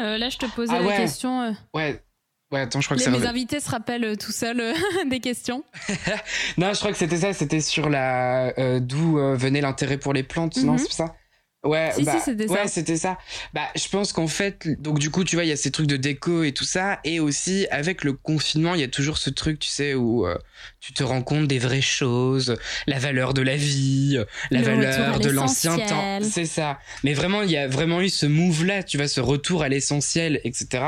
Euh, là, je te posais Ah la ouais. question. euh, Ouais. Ouais, attends, je crois que les- ça mes invités se rappellent tout seuls euh, des questions. Non, je crois que c'était ça, c'était sur la euh, d'où euh, venait l'intérêt pour les plantes, non, Mhm. c'est ça? Ouais, Si, bah, si, c'était ça. ouais, c'était ça. Bah, je pense qu'en fait, donc du coup, tu vois, il y a ces trucs de déco et tout ça, et aussi avec le confinement, il y a toujours ce truc, tu sais, où euh, tu te rends compte des vraies choses, la valeur de la vie, la Le valeur de l'ancien temps. C'est ça. Mais vraiment, il y a vraiment eu ce move-là, tu vois, ce retour à l'essentiel, etc.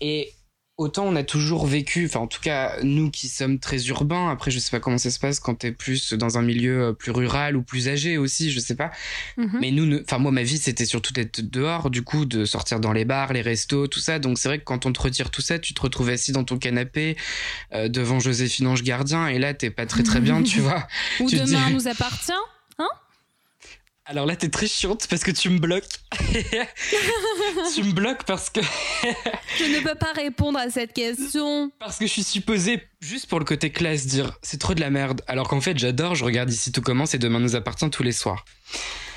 Et autant on a toujours vécu, enfin en tout cas nous qui sommes très urbains, après je sais pas comment ça se passe quand t'es plus dans un milieu euh, plus rural ou plus âgé aussi, je sais pas. Mhm. Mais nous, enfin moi ma vie c'était surtout d'être dehors, du coup de sortir dans les bars, les restos, tout ça. Donc c'est vrai que quand on te retire tout ça, tu te retrouves assis dans ton canapé euh, devant Joséphine Ange Gardien et là t'es pas très très bien, tu vois. Ou tu demain dis- nous appartient. Alors là t'es très chiante parce que tu me bloques. tu me bloques parce que Je ne peux pas répondre à cette question. Parce que je suis supposé, juste pour le côté classe, dire c'est trop de la merde. Alors qu'en fait, j'adore, je regarde ici tout commence et demain nous appartient tous les soirs.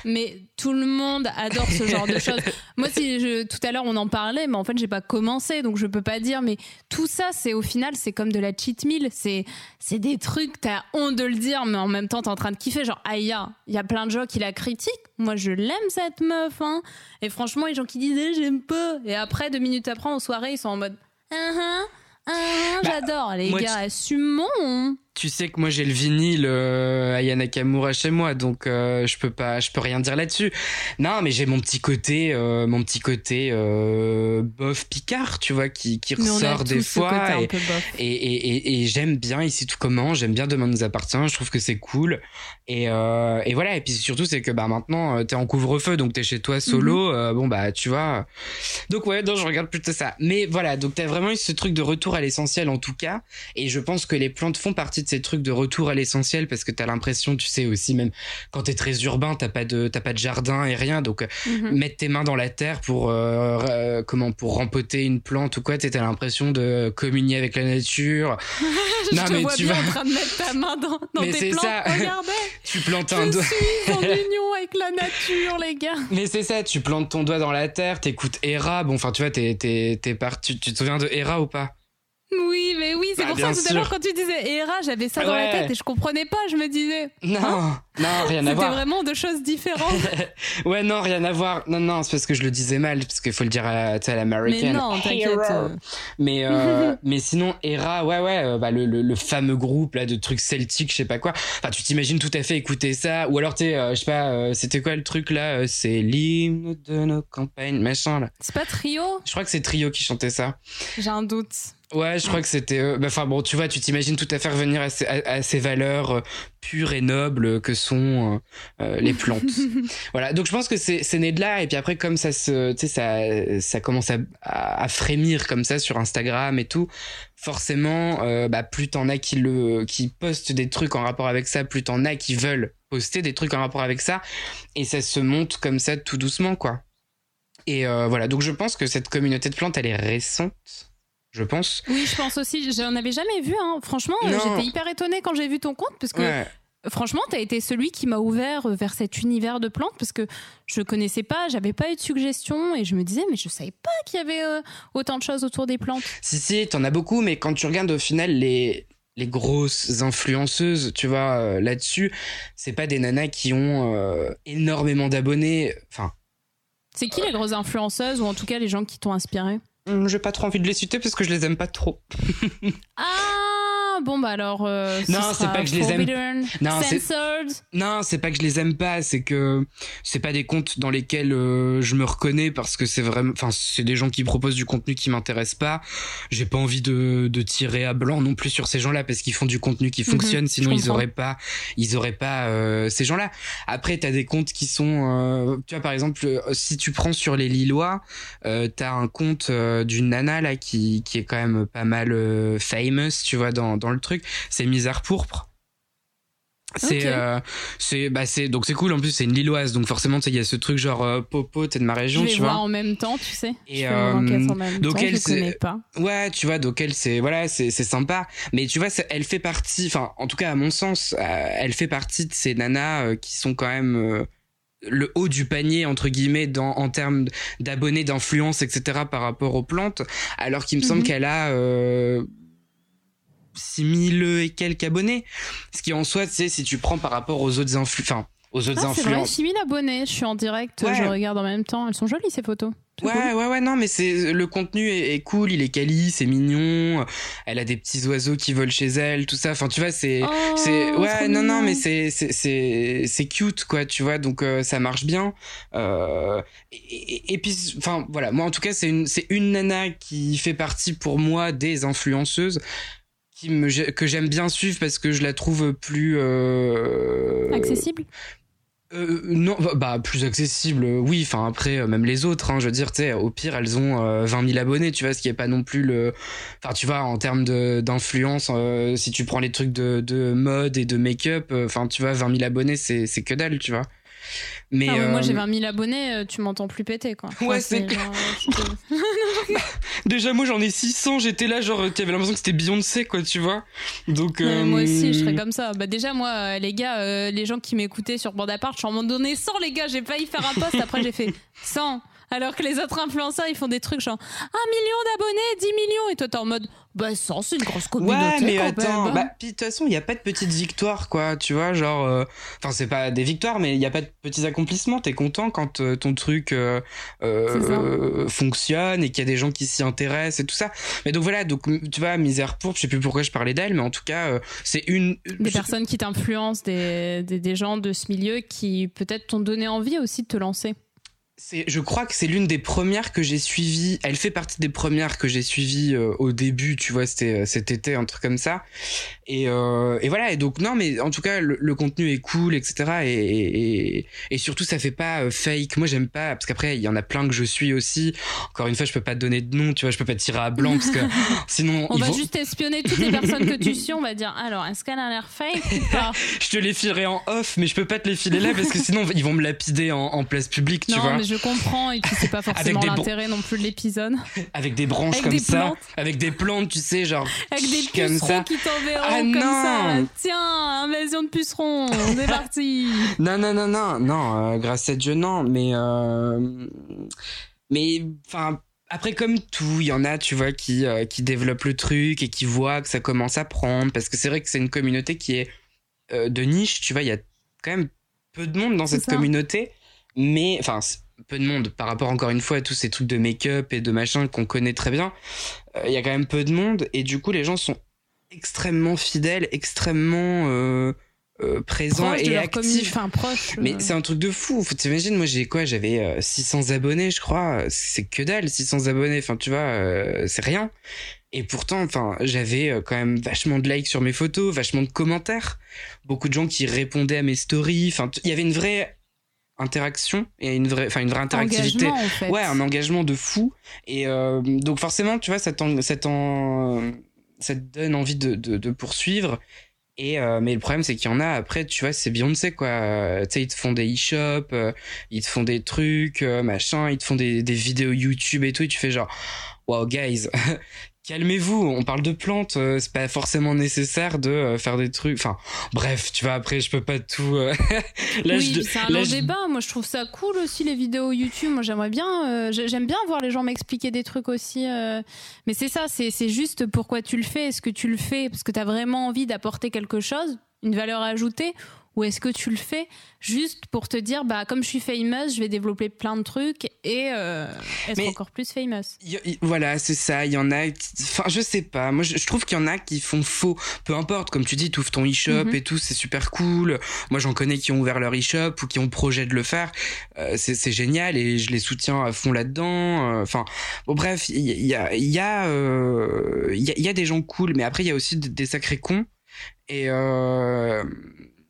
Mais tout le monde adore ce genre de choses. Moi, si je, tout à l'heure, on en parlait, mais en fait, j'ai pas commencé, donc je peux pas dire. Mais tout ça, c'est au final, c'est comme de la cheat meal. C'est, c'est des trucs, t'as honte de le dire, mais en même temps, t'es en train de kiffer. Genre, Aya, il y a plein de gens qui la critiquent. Moi, je l'aime, cette meuf, hein. Et franchement, les gens qui disent, eh, j'aime pas. Et après, deux minutes après, en soirée, ils sont en mode, ah, ah, Bah, j'adore. Les gars, assumons. Tu sais que moi j'ai le vinyle euh, Aya Nakamura chez moi, donc euh, je peux pas, je peux rien dire là-dessus. Non, mais j'ai mon petit côté, euh, mon petit côté euh, bof Picard, tu vois, qui, qui Mais ressort des fois. et-. Et, et, et, j'aime bien ici tout comment, j'aime bien Demain nous appartient, je trouve que c'est cool. Et, et voilà, et puis surtout c'est que bah maintenant t'es en couvre-feu, donc t'es chez toi solo, Mhm. bon bah tu vois. Donc ouais, donc je regarde plutôt ça. Mais voilà, donc t'as vraiment eu ce truc de retour à l'essentiel en tout cas, et je pense que les plantes font partie de ces trucs de retour à l'essentiel parce que t'as l'impression, tu sais aussi même quand t'es très urbain, t'as pas de t'as pas de jardin et rien, donc Mhm. mettre tes mains dans la terre pour euh, euh, comment pour rempoter une plante ou quoi, t'as l'impression de communier avec la nature. Je Non, te mais vois tu bien vas- en train de mettre ta main dans, dans Mais tes c'est plantes. ça. Regardez, Tu plantes un je doigt. suis en union avec la nature, les gars. Mais c'est ça, tu plantes ton doigt dans la terre, t'écoutes Hera. Bon, enfin, tu vois, t'es, t'es, t'es parti. Tu te souviens de Hera ou pas? Oui, mais oui, c'est Bah, pour ça tout à l'heure quand tu disais Hera, j'avais ça dans la tête et je comprenais pas. Je me disais, Non, non, rien à c'était voir. vraiment deux choses différentes. Ouais, non, rien à voir. Non, non, c'est parce que je le disais mal, parce qu'il faut le dire à, à mais l'américaine. non, t'inquiète. Mais, euh, mais sinon, Hera, ouais, ouais, euh, bah, le, le, le fameux groupe là de trucs celtiques, je sais pas quoi. Enfin, tu t'imagines tout à fait écouter ça. Ou alors, tu sais, euh, je sais pas, euh, c'était quoi le truc là C'est l'hymne de nos campagnes, machin là. C'est pas trio? Je crois que c'est Trio qui chantait ça. J'ai un doute. Ouais, je crois que c'était. Bah, Enfin bon, tu vois, tu t'imagines tout à fait revenir à ces, à, à ces valeurs euh, pures et nobles que sont euh, euh, les plantes. voilà, donc je pense que c'est né de là. Et puis après, comme ça se, tu sais, ça, ça commence à, frémir comme ça sur Instagram et tout. Forcément, bah, plus t'en as qui le, qui postent des trucs en rapport avec ça, plus t'en as qui veulent poster des trucs en rapport avec ça, et ça se monte comme ça tout doucement, quoi. Et voilà, donc je pense que cette communauté de plantes, elle est récente, je pense. Oui, je pense aussi. J'en avais jamais vu. Hein. Franchement, euh, j'étais hyper étonnée quand j'ai vu ton compte parce que Ouais. franchement, t'as été celui qui m'a ouvert euh, vers cet univers de plantes parce que je connaissais pas, j'avais pas eu de suggestions et je me disais mais je savais pas qu'il y avait euh, autant de choses autour des plantes. Si, si, t'en as beaucoup, mais quand tu regardes au final les, les grosses influenceuses, tu vois, euh, là-dessus, c'est pas des nanas qui ont euh, énormément d'abonnés. Enfin, C'est qui les grosses influenceuses ou en tout cas les gens qui t'ont inspiré? J'ai pas trop envie de les citer parce que je les aime pas trop. Ah bon bah alors. euh, ce Non, c'est pas que je les aime. Non, c'est- Censored. Non, c'est pas que je les aime pas, c'est que c'est pas des comptes dans lesquels euh, je me reconnais parce que c'est vraiment, enfin, c'est des gens qui proposent du contenu qui m'intéresse pas. J'ai pas envie de, de tirer à blanc non plus sur ces gens-là parce qu'ils font du contenu qui fonctionne, sinon ils auraient pas, ils auraient pas euh, ces gens-là. Après, t'as des comptes qui sont, tu vois, par exemple, si tu prends sur les Lillois, t'as un compte d'une nana là qui qui est quand même pas mal famous, tu vois, dans dans le truc. C'est Misère pourpre. C'est euh, c'est bah c'est donc c'est cool en plus c'est une lilloise donc forcément tu sais il y a ce truc genre euh, popo t'es de ma Je région vais tu vois en même temps, tu sais. Et, je euh, en même donc temps. elle, je c'est- pas. ouais tu vois donc elle c'est voilà c'est c'est sympa mais tu vois elle fait partie enfin en tout cas à mon sens euh, elle fait partie de ces nanas euh, qui sont quand même le haut du panier entre guillemets dans en termes d'abonnés d'influence etc par rapport aux plantes alors qu'il me semble Mhm. qu'elle a 6000 et quelques abonnés ce qui en soi sais si tu prends par rapport aux autres influ enfin aux autres Ah, c'est vrai, influences 6000 abonnés. Je suis en direct, Ouais. je regarde en même temps. Elles sont jolies ces photos. C'est Ouais, cool. ouais, ouais, non, mais c'est le contenu est, est cool, il est quali, c'est mignon. Elle a des petits oiseaux qui volent chez elle, tout ça. Enfin, tu vois, c'est, Oh, c'est, ouais, non, non, mais c'est, c'est, c'est, c'est cute, quoi, tu vois. Donc euh, ça marche bien. Euh, et, et- et puis, enfin, voilà, moi en tout cas, c'est une, c'est une nana qui fait partie pour moi des influenceuses. Que j'aime bien suivre parce que je la trouve plus euh, Accessible? Euh, non, bah, bah, plus accessible, euh, oui. Enfin après, euh, même les autres, hein, je veux dire, tu sais, au pire, elles ont euh, 20 000 abonnés, tu vois, ce qui est pas non plus le. Enfin, tu vois, en termes d'influence, si tu prends les trucs de, de mode et de make-up, enfin, tu vois, 20 000 abonnés, c'est c'est que dalle, tu vois. Mais Ah ouais, Moi euh, j'ai 20 000 abonnés, euh, tu m'entends plus péter quoi. Ouais, c'est genre, euh, te- déjà, moi, j'en ai 600, j'étais là, genre, tu avais l'impression que c'était Beyoncé, quoi, tu vois. Donc. Ouais, euh, Moi aussi, je serais comme ça. Bah déjà, moi, euh, les gars, euh, les gens qui m'écoutaient sur Bande Apart, je suis en mode donné 100, les gars, j'ai failli faire un post, après j'ai fait 100. Alors que les autres influenceurs, ils font des trucs genre 1 million d'abonnés, 10 millions. Et toi, t'es en mode, bah 100, c'est une grosse communauté. Ouais, mais quand attends, même. bah, puis de toute façon, il n'y a pas de petites victoires, quoi, tu vois, genre, euh, enfin, c'est pas des victoires, mais il n'y a pas de petits accomplissements, t'es content quand euh, ton truc euh, fonctionne et qu'il y a des gens qui s'y intéressent et tout ça. Mais donc voilà, donc, tu vois, Misère Pourpre, je sais plus pourquoi je parlais d'elle, mais en tout cas, c'est une... Des personnes qui t'influencent, des, des, des gens de ce milieu qui peut-être t'ont donné envie aussi de te lancer. Je crois que c'est l'une des premières que j'ai suivies. Elle fait partie des premières que j'ai suivies euh, au début, tu vois, c'était euh, cet été, un truc comme ça. Et, euh, et voilà, et donc non, mais en tout cas, le, contenu est cool, etc. Et, et, et surtout, ça fait pas euh, fake. Moi, j'aime pas, parce qu'après, il y en a plein que je suis aussi. Encore une fois, je peux pas te donner de nom, tu vois, je peux pas tirer à blanc, parce que sinon. on va juste espionner toutes les personnes que tu suis, on va dire, alors, est-ce qu'elle a l'air fake ou pas? Je te les filerai en off, mais je peux pas te les filer là, parce que sinon, ils vont me lapider en, en place publique, tu non, vois. Non, mais je comprends, et puis c'est pas forcément l'intérêt non plus de l'épisode. Avec des branches comme ça, avec des plantes, tu sais, genre. Avec des pucerons qui t'enverront ah, comme non. ça tiens, invasion de pucerons, c'est parti. non, non, non, non, non, euh, grâce à Dieu, non, mais. Euh, mais, enfin. Après, comme tout, il y en a, tu vois, qui, euh, qui développent le truc et qui voient que ça commence à prendre. Parce que c'est vrai que c'est une communauté qui est de niche, tu vois, il y a quand même peu de monde dans cette communauté. Mais, enfin, peu de monde par rapport encore une fois à tous ces trucs de make-up et de machin qu'on connaît très bien. Il y a quand même peu de monde et du coup les gens sont extrêmement fidèle, extrêmement euh, euh, présent et actif. Enfin, proche. Mais euh. c'est un truc de fou. Faut t'imaginer, moi j'ai quoi? J'avais 600 abonnés, je crois. C'est que dalle, 600 abonnés. Enfin, tu vois, c'est rien. Et pourtant, enfin, j'avais quand même vachement de likes sur mes photos, vachement de commentaires, beaucoup de gens qui répondaient à mes stories. Enfin, il y avait une vraie interaction et une vraie enfin une vraie interactivité en fait. ouais un engagement de fou et donc forcément tu vois ça t'en ça te donne envie de, de, poursuivre. Et euh, mais le problème c'est qu'il y en a après tu vois c'est Beyoncé quoi euh, tu sais ils te font des e-shops euh, ils te font des trucs machin ils te font des, des vidéos YouTube et tout et tu fais genre wow guys calmez-vous, on parle de plantes, euh, c'est pas forcément nécessaire de euh, faire des trucs. Enfin, bref, tu vois, après, je peux pas tout. Euh, oui, c'est un long débat. Moi, je trouve ça cool aussi les vidéos YouTube. Moi, j'aimerais bien, j'aime bien voir les gens m'expliquer des trucs aussi. Mais c'est ça, c'est juste pourquoi tu le fais. Est-ce que tu le fais parce que tu as vraiment envie d'apporter quelque chose, une valeur ajoutée, ou est-ce que tu le fais juste pour te dire, bah, comme je suis famous, je vais développer plein de trucs et euh, être encore plus famous? Voilà, c'est ça. Il y en a. Enfin, je sais pas. Moi, je, trouve qu'il y en a qui font faux. Peu importe, comme tu dis, tu ouvres ton e-shop mhm. et tout, c'est super cool. Moi, j'en connais qui ont ouvert leur e-shop ou qui ont projet de le faire. Euh, c'est génial et je les soutiens à fond là-dedans. Euh, enfin, bon, bref, il y a, il y, a, y, y a des gens cool, mais après, il y a aussi des, des sacrés cons. Et euh,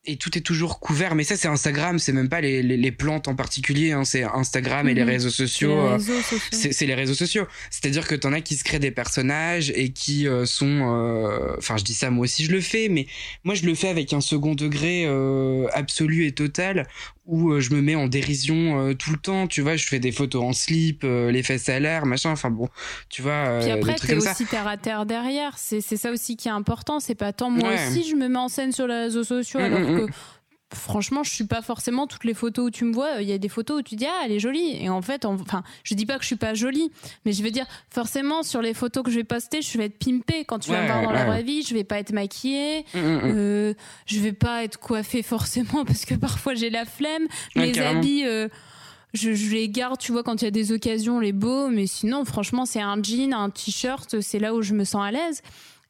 et tout est toujours couvert. Mais ça, c'est Instagram, c'est même pas les, les, plantes en particulier, hein, c'est Instagram et les mhm. réseaux sociaux. Euh, c'est les réseaux sociaux. C'est-à-dire que t'en as qui se créent des personnages et qui euh, sont. Euh, enfin, je dis ça, moi aussi je le fais, mais moi je le fais avec un second degré absolu et total où je me mets en dérision tout le temps. Tu vois, je fais des photos en slip, les fesses à l'air, machin. Enfin bon, tu vois. Puis après, t'es aussi terre à terre derrière. C'est ça aussi qui est important. C'est pas tant moi aussi, je me mets en scène sur les réseaux sociaux mm, alors mm, mm. que franchement, je suis pas forcément toutes les photos où tu me vois. Il y a des photos où tu dis ah elle est jolie et en fait, enfin, je dis pas que je suis pas jolie, mais je veux dire forcément sur les photos que je vais poster, je vais être pimpée. Quand tu vas me voir dans la vraie vie, je vais pas être maquillée, euh, je vais pas être coiffée forcément parce que parfois j'ai la flemme. Mes habits. Euh, je, les garde, tu vois, quand il y a des occasions, les beaux, mais sinon, franchement, c'est un jean, un t-shirt, c'est là où je me sens à l'aise.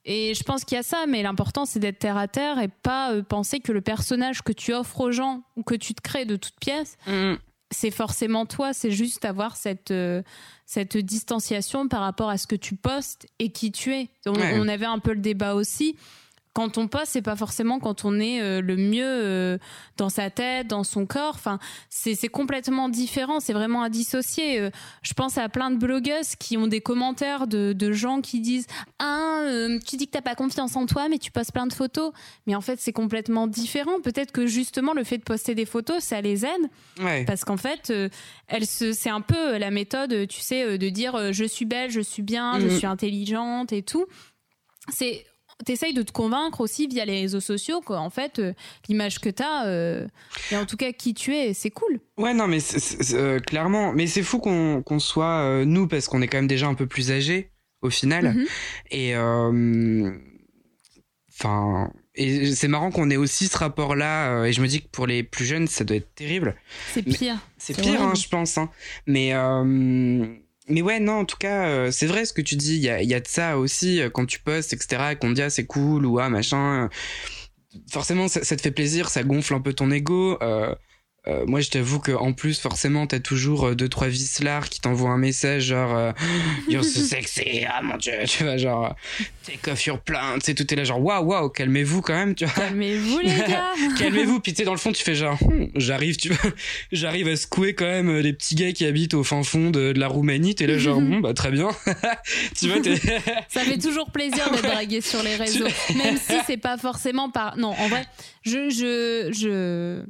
Et je pense qu'il y a ça, mais l'important c'est d'être terre à terre et pas euh, penser que le personnage que tu offres aux gens ou que tu te crées de toutes pièces, mm. c'est forcément toi. C'est juste avoir cette euh, cette distanciation par rapport à ce que tu postes et qui tu es. on avait un peu le débat aussi quand on poste, c'est pas forcément quand on est euh, le mieux euh, dans sa tête, dans son corps. Enfin, c'est complètement différent. C'est vraiment à dissocier. Euh, je pense à plein de blogueuses qui ont des commentaires de, de gens qui disent ah tu dis que t'as pas confiance en toi, mais tu postes plein de photos. Mais en fait, c'est complètement différent. Peut-être que justement le fait de poster des photos, ça les aide. Parce qu'en fait, elle se, c'est un peu la méthode, tu sais, de dire je suis belle, je suis bien, je mm. suis intelligente et tout. C'est t'essayes de te convaincre aussi via les réseaux sociaux qu'en fait euh, l'image que t'as euh, et en tout cas qui tu es c'est cool. Ouais non mais euh, clairement. Mais c'est fou qu'on soit euh, nous parce qu'on est quand même déjà un peu plus âgés au final. Mhm. et enfin et c'est marrant qu'on ait aussi ce rapport là et je me dis que pour les plus jeunes ça doit être terrible. C'est pire. c'est pire hein, je pense hein. mais mais ouais, non, en tout cas, euh, c'est vrai ce que tu dis. Il y a, y a, de ça aussi euh, quand tu postes, etc. Qu'on dit ah, c'est cool ou ah machin. Forcément, ça, te fait plaisir, ça gonfle un peu ton ego. Euh, euh, moi, je t'avoue que en plus, forcément, t'as toujours euh, deux trois vislards qui t'envoient un message genre euh, You're so sexy, ah mon dieu, tu vois, genre take off your plant, c'est tout est là genre waouh waouh, calmez-vous quand même, tu vois. Calmez-vous les gars. calmez-vous, puis tu sais dans le fond, tu fais genre Hm, j'arrive, tu vois, j'arrive à secouer quand même euh, les petits gars qui habitent au fin fond de, de la Roumanie, t'es là genre Hm, bah très bien, tu vois, Ça fait toujours plaisir d'être dragué sur les réseaux, même si c'est pas forcément par. Non, en vrai, je je je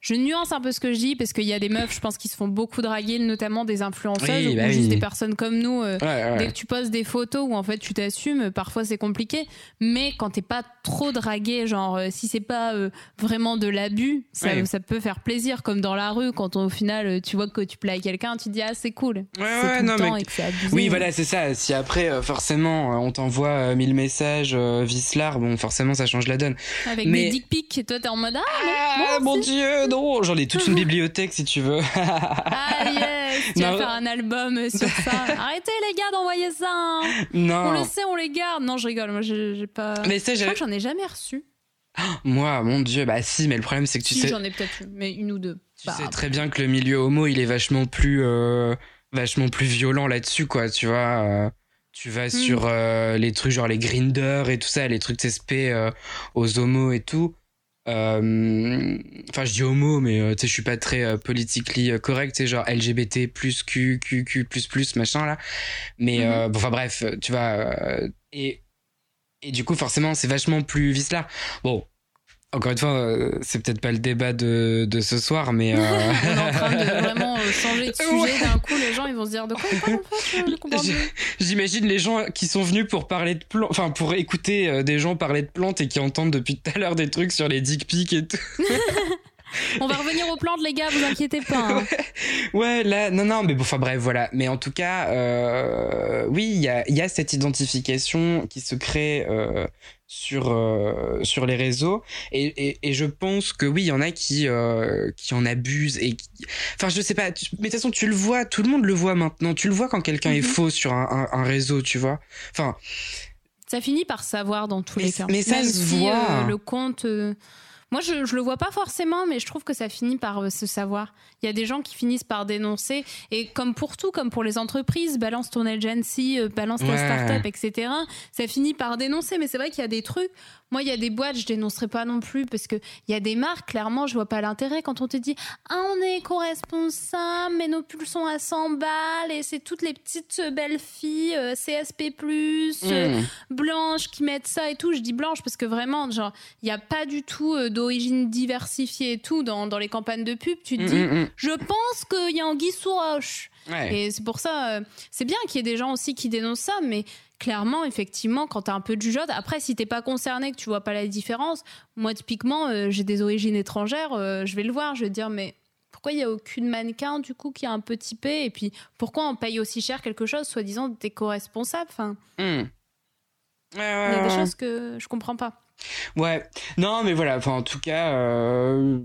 je nuance un peu ce que je dis parce qu'il y a des meufs, je pense, qui se font beaucoup draguer, notamment des influenceuses Oui, ou bah juste oui. des personnes comme nous. euh, ouais, ouais. Dès que tu poses des photos où en fait tu t'assumes, parfois c'est compliqué. Mais quand t'es pas trop dragué, genre euh, si c'est pas euh, vraiment de l'abus, ça, Ouais. ça peut faire plaisir. Comme dans la rue, quand au final tu vois que tu plais à quelqu'un, tu te dis ah c'est cool. Ouais, c'est ouais, tout non, le temps mais- et que c'est abusé. Oui, voilà, c'est ça. Si après, euh, forcément, on t'envoie 1000 messages Vislar, bon, forcément, ça change la donne. Avec mais- des dick pics, toi t'es en mode ah Ah, mon dieu, non J'en ai toute une bibliothèque, si tu veux. Ah yes, tu vas Non. faire un album sur ça. Arrêtez les gars d'envoyer ça. hein. On le sait, on les garde. Non, je rigole. Moi, j'ai pas. Mais ça, je crois que j'en ai jamais reçu. Moi, mon dieu, bah si, mais le problème, c'est que tu si, sais, j'en ai peut-être eu, mais une ou deux. tu Bah, sais très bien que le milieu homo, il est vachement plus, euh, vachement plus violent là-dessus, quoi, tu vois. euh, tu vas sur euh, les trucs genre les grinders et tout ça, les trucs euh, aux homos et tout. Euh, Enfin, je dis homo, mais euh, tu sais, je suis pas très euh, politically correct, tu sais, genre LGBT plus Q, Q, Q plus plus, machin là. Mais, euh, bon, enfin bref, tu vois. et, et du coup, forcément, c'est vachement plus vice-là. Bon, encore une fois, euh, c'est peut-être pas le débat de, de ce soir, mais. euh, On est en train de vraiment euh, changer de sujet d'un coup. Les gens, ils vont se dire de quoi on parle en fait plus. J'imagine les gens qui sont venus pour parler de plantes, enfin pour écouter euh, des gens parler de plantes et qui entendent depuis tout à l'heure des trucs sur les dick pics et tout. On va revenir aux plantes, les gars. Vous inquiétez pas. hein. Ouais, là, non, non, mais bon, enfin bref, voilà. Mais en tout cas, euh, oui, il y a, il y a cette identification qui se crée euh, sur, euh, sur les réseaux. Et, et, et je pense que oui, il y en a qui, qui en abusent. Et qui... Enfin, je sais pas, tu- mais de toute façon, tu le vois, tout le monde le voit maintenant. Tu le vois quand quelqu'un est Mhm. faux sur un, un, un réseau, tu vois. Enfin, Ça finit par savoir dans tous Mais les cas. mais ça Même se si, voit. le compte. Moi, je, je le vois pas forcément, mais je trouve que ça finit par euh, se savoir. Il y a des gens qui finissent par dénoncer. Et comme pour tout, comme pour les entreprises, balance ton agency, euh, balance ta Ouais. startup, etc. Ça finit par dénoncer. Mais c'est vrai qu'il y a des trucs. Moi, il y a des boîtes, je dénoncerai pas non plus parce que il y a des marques, clairement, je vois pas l'intérêt quand on te dit Ah, on est éco-responsable, mais nos pulls sont à 100 balles et c'est toutes les petites euh, belles filles euh, CSP, hmm. blanches qui mettent ça et tout. Je dis blanche parce que vraiment, genre, il n'y a pas du tout euh, d'origine diversifiée et tout dans, dans les campagnes de pub. Tu te Mm, dis, mm, mm. je pense qu'il y a Anguille sous roche. Ouais. Et c'est pour ça, euh, c'est bien qu'il y ait des gens aussi qui dénoncent ça, mais clairement, effectivement, quand t'as un peu de jugeote, après, si t'es pas concerné, que tu vois pas la différence, moi, typiquement, euh, j'ai des origines étrangères, euh, je vais le voir, je vais dire, mais pourquoi il y a aucune mannequin, du coup, qui a un peu typé Et puis, pourquoi on paye aussi cher quelque chose, soi-disant, d'éco-responsable? Enfin, Hmm. Ouais, il y a des choses que je comprends pas. Ouais, non, mais voilà, enfin, en tout cas, euh,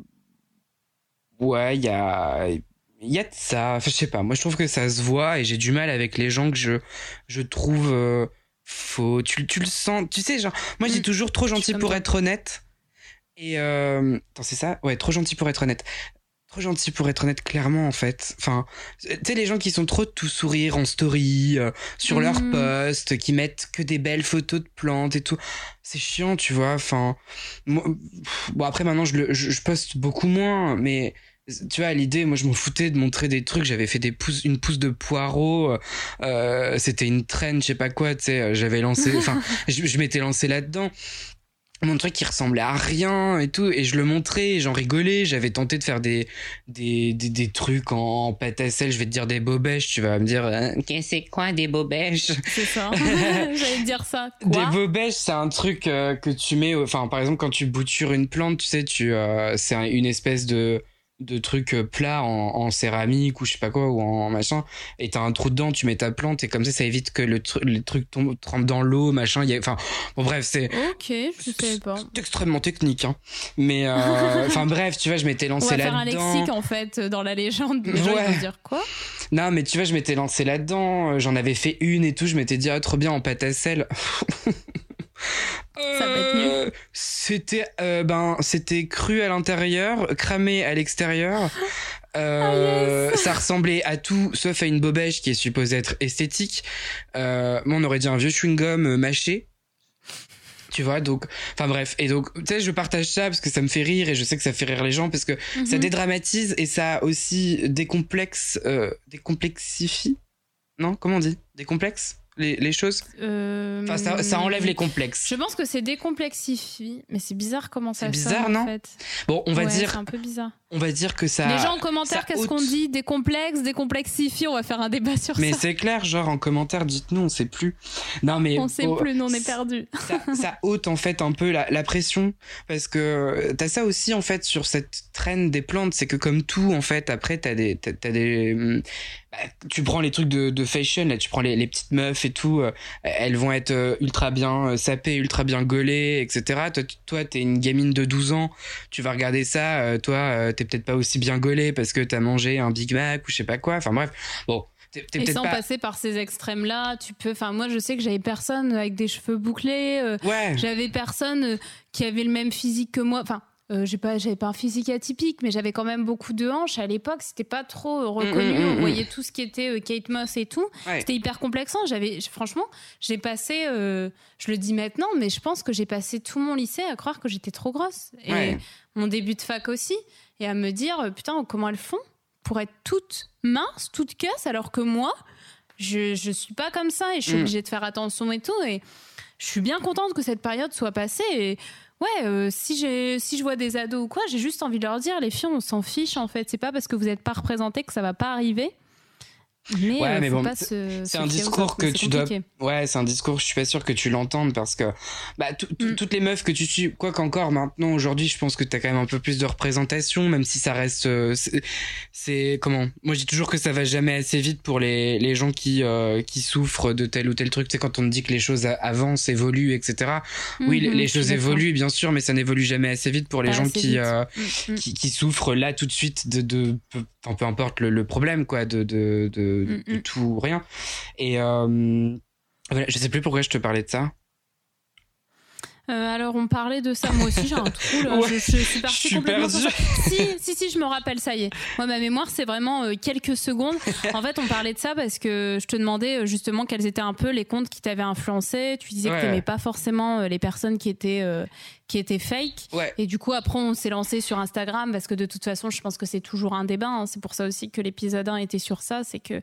ouais, il y a, il y a de ça. Enfin, je sais pas, moi je trouve que ça se voit et j'ai du mal avec les gens que je, je trouve euh, faux. Tu, tu le sens, tu sais, genre, moi je dis Mm. toujours trop gentil pour être honnête. Et, euh, attends, c'est ça? Ouais, trop gentil pour être honnête. Trop gentil pour être honnête, clairement, en fait. Enfin, tu sais, les gens qui sont trop tout sourire en story, euh, sur leur Mm. post, qui mettent que des belles photos de plantes et tout. C'est chiant, tu vois. Enfin, moi- pff, bon, après, maintenant, je, le- je, je poste beaucoup moins, mais tu vois, à l'idée, moi, je m'en foutais de montrer des trucs. J'avais fait des pousses, une pousse de poireaux. euh, euh, C'était une traîne, je sais pas quoi, tu sais. J'avais lancé, enfin, je, je m'étais lancé là-dedans. Mon truc qui ressemblait à rien et tout, et je le montrais, j'en rigolais. J'avais tenté de faire des, des, des, des trucs en, pâte à sel. Je vais te dire des bobèches, tu vas me dire, que c'est quoi des bobèches? C'est ça. J'allais te dire ça. Quoi? Des bobèches, c'est un truc euh, que tu mets. Enfin, par exemple, quand tu boutures une plante, tu sais, tu, euh, c'est un- une espèce de de truc euh, plat en, en céramique ou je sais pas quoi ou en machin et t'as un trou dedans tu mets ta plante et comme ça ça évite que le, tru- le truc tombe trempe dans l'eau machin il y a- enfin bon bref c'est Ok, je pas. extrêmement technique hein mais euh, enfin bref tu vois je m'étais On lancé va faire un là-dedans lexique en fait dans la légende. Les gens ils Ouais. vont dire quoi? Non mais tu vois je m'étais lancé là-dedans euh, j'en avais fait une et tout je m'étais dit ah trop bien en pâte à sel Ça nul. C'était ben c'était cru à l'intérieur, cramé à l'extérieur. Euh, Ah, yes. ça ressemblait à tout sauf à une bobèche qui est supposée être esthétique. Euh, moi, on aurait dit un vieux chewing-gum euh, mâché. Tu vois, donc, enfin bref. Et donc, tu sais, je partage ça parce que ça me fait rire et je sais que ça fait rire les gens parce que ça Mhm. dédramatise et ça aussi décomplexe, euh, décomplexifie. Non, comment on dit? Décomplexe? Les, les choses Euh, Enfin, ça, ça enlève les complexes. Je pense que c'est décomplexifie, mais c'est bizarre comment ça C'est bizarre, en non fait. Bon, on va Ouais, dire, C'est un peu bizarre. on va dire que ça. Les gens en commentaire, qu'est-ce qu'on dit Décomplexe, décomplexifie On va faire un débat sur Mais ça. c'est clair, genre en commentaire, dites-nous, on sait plus. Non, mais On sait oh, plus, nous on est perdu. ça, ça ôte en fait un peu la, la pression parce que t'as ça aussi en fait sur cette traîne des plantes, c'est que comme tout en fait après t'as des t'as, t'as des hum, bah, tu prends les trucs de, de fashion là, tu prends les, les petites meufs et tout, euh, elles vont être euh, ultra bien euh, sapées, ultra bien gaulées, etc. Toi, tu- toi t'es une gamine de 12 ans, tu vas regarder ça, euh, toi t'es peut-être pas aussi bien gaulée parce que t'as mangé un Big Mac ou je sais pas quoi. Enfin bref, bon. Et sans pas. passer par ces extrêmes-là, tu peux. Enfin, moi, je sais que j'avais personne avec des cheveux bouclés. euh, Ouais. j'avais personne qui avait le même physique que moi. Enfin, euh, j'ai pas, j'avais pas un physique atypique, mais j'avais quand même beaucoup de hanches. À l'époque, c'était pas trop euh, reconnu. Mm, mm, mm, On voyait tout ce qui était euh, Kate Moss et tout. Ouais. C'était hyper complexant. J'avais, franchement, j'ai passé. euh, je le dis maintenant, mais je pense que j'ai passé tout mon lycée à croire que j'étais trop grosse. Et Ouais. mon début de fac aussi. Et à me dire, putain, comment elles font pour être toutes minces, toutes casses, alors que moi, je, je suis pas comme ça et je suis obligée de faire attention et tout. Et je suis bien contente que cette période soit passée. Et ouais, euh, si, j'ai, si je vois des ados ou quoi, j'ai juste envie de leur dire, les filles, on s'en fiche en fait. C'est pas parce que vous n'êtes pas représentés que ça va pas arriver. Mais, Ouais, euh, mais bon, c'est se un discours que c'est tu dois-. Ouais, c'est un discours, je suis pas sûr que tu l'entendes parce que bah, Mm. toutes les meufs que tu suis, quoi qu'encore maintenant, aujourd'hui, je pense que t'as quand même un peu plus de représentation, même si ça reste. euh, c'est- c'est. Comment? Moi, je dis toujours que ça va jamais assez vite pour les, les gens qui, euh, qui souffrent de tel ou tel truc. Tu sais, quand on dit que les choses avancent, évoluent, etc. Oui, les, Mhm, les choses évoluent, bien sûr, mais ça n'évolue jamais assez vite pour les Pas gens assez qui. qui, qui souffrent là tout de suite de, de peu, importe le, le problème quoi de de, de, Mm, de mm. tout ou rien et euh, voilà, je sais plus pourquoi je te parlais de ça Euh, alors, on parlait de ça. Moi aussi, j'ai un trou. Là. Ouais, je, je suis partie je suis complètement sur perdu. ça. Si, si, si, je me rappelle, ça y est. Moi, ma mémoire, c'est vraiment euh, quelques secondes. En fait, on parlait de ça parce que je te demandais euh, justement quels étaient un peu les comptes qui t'avaient influencé. Tu disais Ouais. que t'aimais pas forcément les personnes qui étaient, euh, qui étaient fake. ouais Et du coup, après, on s'est lancé sur Instagram parce que de toute façon, je pense que c'est toujours un débat. hein. C'est pour ça aussi que l'épisode 1 était sur ça. C'est que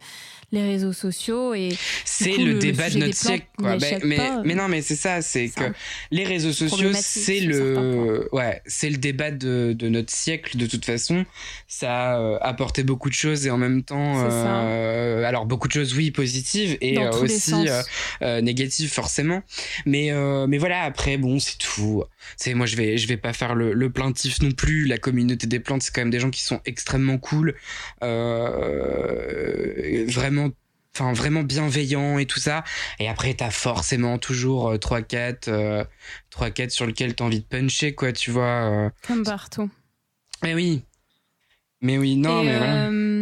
les réseaux sociaux et c'est le, débat de notre siècle quoi mais pas. mais non mais c'est ça c'est que un- les réseaux sociaux c'est le ouais c'est le débat de, de notre siècle de toute façon ça a euh, apporté beaucoup de choses et en même temps euh, alors beaucoup de choses oui positives et euh, aussi euh, négatif forcément mais mais voilà après bon c'est tout c'est moi je vais je vais pas faire le, le plaintif non plus la communauté des plantes c'est quand même des gens qui sont extrêmement cool euh, vraiment enfin vraiment bienveillants et tout ça et après t'as forcément toujours 3 4 3 4 sur lequel t'as envie de puncher quoi tu vois euh. comme partout. mais oui mais oui non Et, mais voilà euh,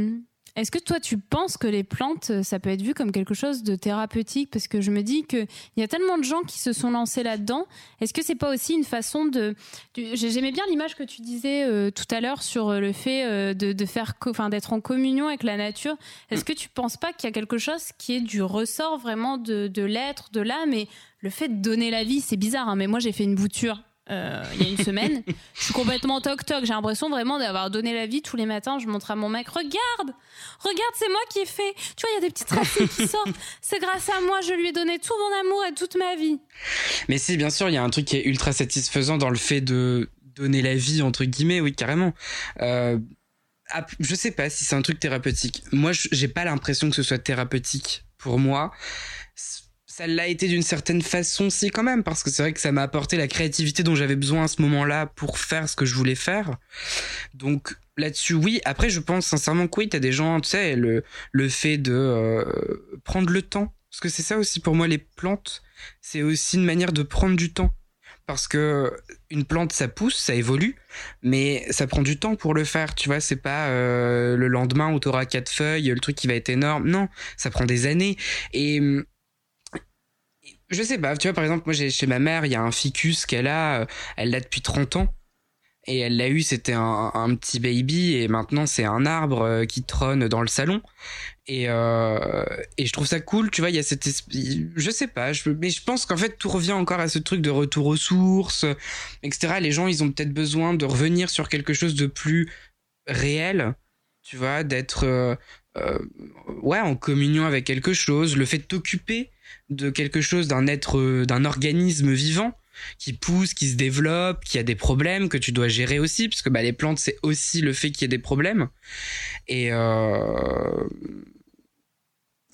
Est-ce que toi, tu penses que les plantes, euh, ça peut être vu comme quelque chose de thérapeutique? Parce que je me dis qu'il y a tellement de gens qui se sont lancés là-dedans. Est-ce que c'est pas aussi une façon de. J'aimais bien l'image que tu disais euh, tout à l'heure sur euh, le fait de, faire, enfin, d'être en communion avec la nature. Est-ce que tu penses pas qu'il y a quelque chose qui est du ressort vraiment de, de l'être, de l'âme? Et le fait de donner la vie, c'est bizarre, hein, mais moi j'ai fait une bouture euh, il y a une semaine. je suis complètement toc-toc. J'ai l'impression vraiment d'avoir donné la vie tous les matins. Je montre à mon mec, regarde, regarde, c'est moi qui ai fait. Tu vois, il y a des petites racines qui sortent. C'est grâce à moi, je lui ai donné tout mon amour et toute ma vie. Mais si, bien sûr, il y a un truc qui est ultra satisfaisant dans le fait de donner la vie, entre guillemets, oui, carrément. Euh, je sais pas si c'est un truc thérapeutique. Moi, j'ai pas l'impression que ce soit thérapeutique pour moi. Ça l'a été d'une certaine façon, si, quand même, parce que c'est vrai que ça m'a apporté la créativité dont j'avais besoin à ce moment-là pour faire ce que je voulais faire. Donc, là-dessus, oui. Après, je pense sincèrement que oui, t'as des gens, tu sais, le, le fait de euh, prendre le temps. Parce que c'est ça aussi pour moi, les plantes c'est aussi une manière de prendre du temps. Parce que une plante, ça pousse, ça évolue, mais ça prend du temps pour le faire. Tu vois, c'est pas euh, le lendemain où t'auras quatre feuilles, le truc qui va être énorme. Non, ça prend des années. Et, je sais pas, tu vois, par exemple, moi, chez ma mère, il y a un ficus qu'elle a, euh, elle l'a depuis 30 ans. Et elle l'a eu, c'était un, petit baby, et maintenant c'est un arbre euh, qui trône dans le salon. Et, euh, et je trouve ça cool, tu vois, il y a cette je sais pas, mais je pense qu'en fait tout revient encore à ce truc de retour aux sources, etc. Les gens, ils ont peut-être besoin de revenir sur quelque chose de plus réel, tu vois, d'être ouais en communion avec quelque chose, le fait de t'occuper de quelque chose, d'un être, d'un organisme vivant qui pousse, qui se développe, qui a des problèmes que tu dois gérer aussi, parce que bah, les plantes c'est aussi le fait qu'il y ait des problèmes. Et euh,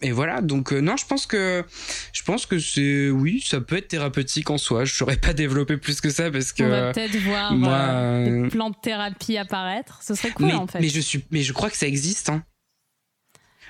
et voilà, donc euh, non, je pense que je pense que c'est oui, ça peut être thérapeutique en soi. Je saurais pas développer plus que ça parce que on va peut-être voir moi, euh, des plantes thérapie apparaître. Ce serait cool mais, en fait. Mais je suis, mais je crois que ça existe. Hein.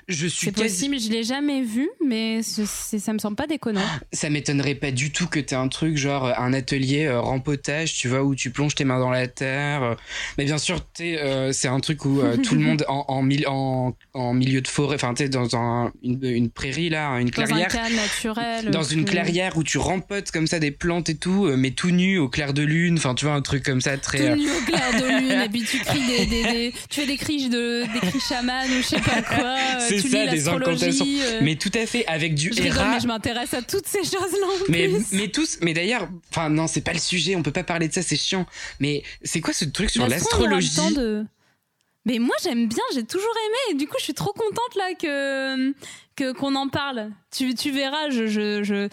Je suis c'est possible, je l'ai jamais vu, mais ça me semble pas déconnant. Ça m'étonnerait pas du tout que tu aies un truc genre un atelier euh, rempotage, tu vois, où tu plonges tes mains dans la terre. Mais bien sûr, euh, c'est un truc où euh, tout le monde en, en, en, en, milieu de forêt, enfin, tu dans un, une, une, prairie là, une clairière. Dans un cadre naturel. Dans une clairière où tu rempotes comme ça des plantes et tout, mais tout nu au clair de lune, enfin, tu vois, un truc comme ça très. Tout nu au clair de lune, et puis tu cries des, des, des, tu fais des cris de, des cris chamans ou je sais pas quoi c'est ça, des incantations. Euh... Mais tout à fait, avec du je rigole, mais je m'intéresse à toutes ces choses-là. Mais, mais tous, mais d'ailleurs, enfin non, c'est pas le sujet, on peut pas parler de ça, c'est chiant. Mais c'est quoi ce truc sur l'astrologie de... Mais moi j'aime bien, j'ai toujours aimé, et du coup je suis trop contente là que qu'on en parle. Tu, tu verras, je, je, je...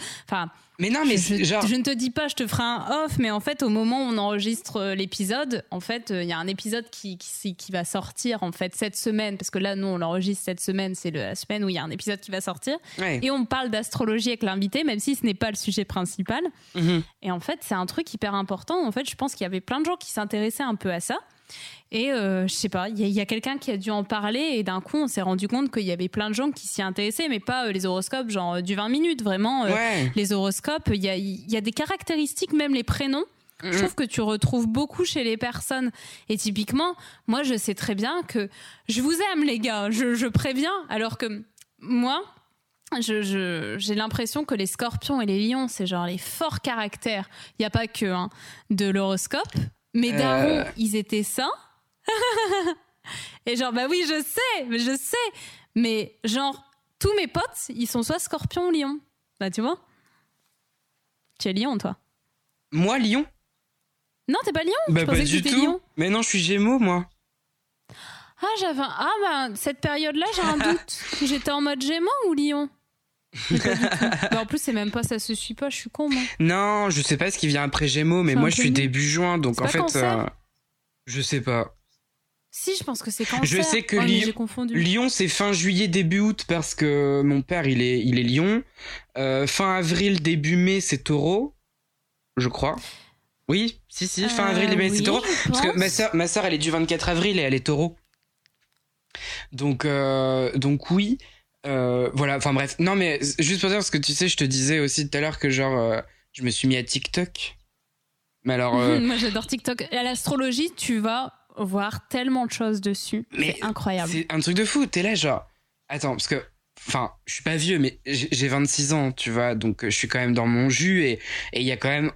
mais non, mais je, genre... je, ne te dis pas, je te ferai un off, mais en fait, au moment où on enregistre euh, l'épisode, en fait, il euh, y a un épisode qui, qui, qui, va sortir en fait cette semaine, parce que là, nous, on l'enregistre cette semaine, c'est la semaine où il y a un épisode qui va sortir, ouais. et on parle d'astrologie avec l'invité, même si ce n'est pas le sujet principal. Mm -hmm. Et en fait, c'est un truc hyper important. En fait, je pense qu'il y avait plein de gens qui s'intéressaient un peu à ça. Et euh, je sais pas, il y a, quelqu'un qui a dû en parler et d'un coup on s'est rendu compte qu'il y avait plein de gens qui s'y intéressaient, mais pas euh, les horoscopes genre euh, du 20 minutes, vraiment. ouais. Les horoscopes, il y a, y a des caractéristiques, même les prénoms. Je trouve que tu retrouves beaucoup chez les personnes. Et typiquement, moi, je sais très bien que je vous aime, les gars. Je, je préviens. Alors que moi, j'ai je, j'ai l'impression que les scorpions et les lions, c'est genre les forts caractères. Il n'y a pas que hein, de l'horoscope. Mes darons, euh... ils étaient ça. et genre, bah oui, je sais, je sais. Mais genre, tous mes potes, ils sont soit scorpion ou lion. Bah, tu vois Tu es lion, toi Moi, lion? Non, t'es pas lion Bah, je pas du tout. Lion. Mais non, je suis gémeaux, moi. Ah, j'avais un... Ah, bah, cette période-là, j'ai un doute. J'étais en mode gémeaux ou lion? Bah en plus, c'est même pas, ça se suit pas, je suis con, moi. Non, je sais pas ce qui vient après Gémeaux, mais moi je suis début juin, donc en fait. Euh, je sais pas. Si, je pense que c'est cancer. Je sais que oh, Lyon, Lyon c'est fin juillet, début août, parce que mon père, il est, il est Lyon. Euh, fin avril, début mai, c'est taureau, je crois. Oui, si, si, fin euh, avril, début mai, oui, c'est taureau. Parce que ma soeur, ma soeur, elle est du 24 avril et elle est taureau. Donc, euh, donc oui. Euh, voilà, enfin bref. Non, mais juste pour dire, parce que tu sais, je te disais aussi tout à l'heure que genre, euh, je me suis mis à TikTok. Mais alors. Euh... Moi, j'adore TikTok. Et à l'astrologie, tu vas voir tellement de choses dessus. C'est incroyable. C'est un truc de fou. T'es là, genre. Attends, parce que. Enfin, je suis pas vieux, mais j'ai 26 ans, tu vois, donc je suis quand même dans mon jus et il y a quand même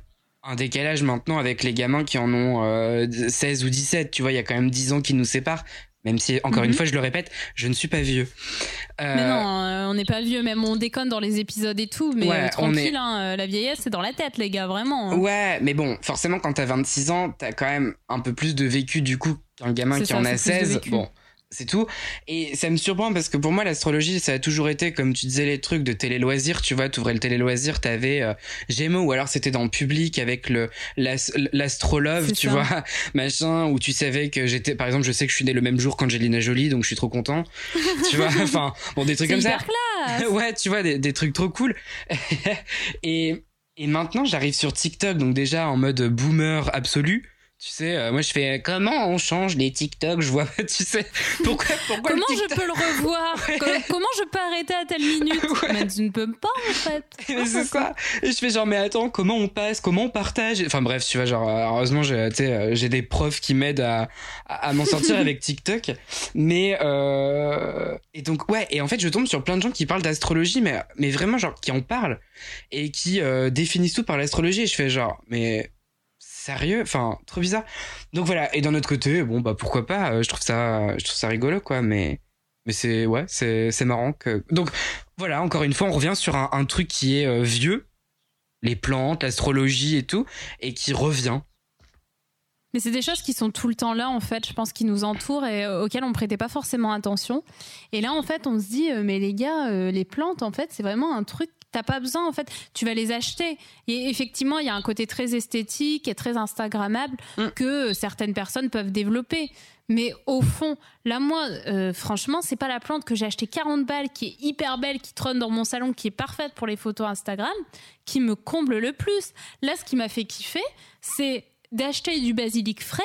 un décalage maintenant avec les gamins qui en ont euh, 16 ou 17, tu vois, il y a quand même 10 ans qui nous séparent. Même si, encore mm -hmm. une fois, je le répète, je ne suis pas vieux. Euh... Mais non, euh, on n'est pas vieux, même on déconne dans les épisodes et tout, mais ouais, euh, tranquille, est... hein, la vieillesse, c'est dans la tête, les gars, vraiment. Hein. Ouais, mais bon, forcément, quand t'as 26 ans, t'as quand même un peu plus de vécu, du coup, qu'un gamin qui ça, en a 16. Bon, c'est tout. Et ça me surprend parce que pour moi, l'astrologie, ça a toujours été, comme tu disais, les trucs de télé-loisirs. Tu vois, t'ouvrais le télé-loisir, t'avais euh, Gémeaux, ou alors c'était dans le public avec le l'astrolove, tu ça. vois, machin, où tu savais que j'étais, par exemple, je sais que je suis né le même jour qu'Angelina Jolie, donc je suis trop content. tu vois, enfin, bon, des trucs comme ça. Classe. ouais, tu vois, des, des trucs trop cool. et, et maintenant, j'arrive sur TikTok, donc déjà en mode boomer absolu Tu sais, euh, moi je fais comment on change les TikTok? Je vois pas, tu sais. Pourquoi, pourquoi Comment je peux le revoir? Co- Comment je peux arrêter à telle minute? Ouais. Mais tu ne peux pas en fait. C'est ça. Et je fais genre, mais attends, comment on passe? Comment on partage? Enfin bref, tu vois, genre, euh, heureusement, j'ai euh, j'ai des profs qui m'aident à, à, à m'en sortir avec TikTok. Mais, euh... et donc, ouais, et en fait, je tombe sur plein de gens qui parlent d'astrologie, mais, mais vraiment, genre, qui en parlent et qui euh, définissent tout par l'astrologie. Et je fais genre, mais sérieux Enfin, trop bizarre. Donc voilà, et d'un autre côté, bon, bah pourquoi pas euh, Je trouve ça, je trouve ça rigolo, quoi, mais. Mais c'est ouais, c'est c'est marrant que donc voilà encore une fois on revient sur un, truc qui est euh, vieux, les plantes, l'astrologie et tout, et qui revient. Mais c'est des choses qui sont tout le temps là, en fait, je pense, qui nous entourent et euh, auxquelles on prêtait pas forcément attention. Et là, en fait, on se dit, mais les gars, les plantes, en fait, c'est vraiment un truc. T'as pas besoin, en fait, tu vas les acheter. Et effectivement, il y a un côté très esthétique et très Instagrammable Mm. que euh, certaines personnes peuvent développer. Mais au fond, là, moi, euh, franchement, c'est pas la plante que j'ai acheté 40 balles, qui est hyper belle, qui trône dans mon salon, qui est parfaite pour les photos Instagram, qui me comble le plus. Là, ce qui m'a fait kiffer, c'est d'acheter du basilic frais,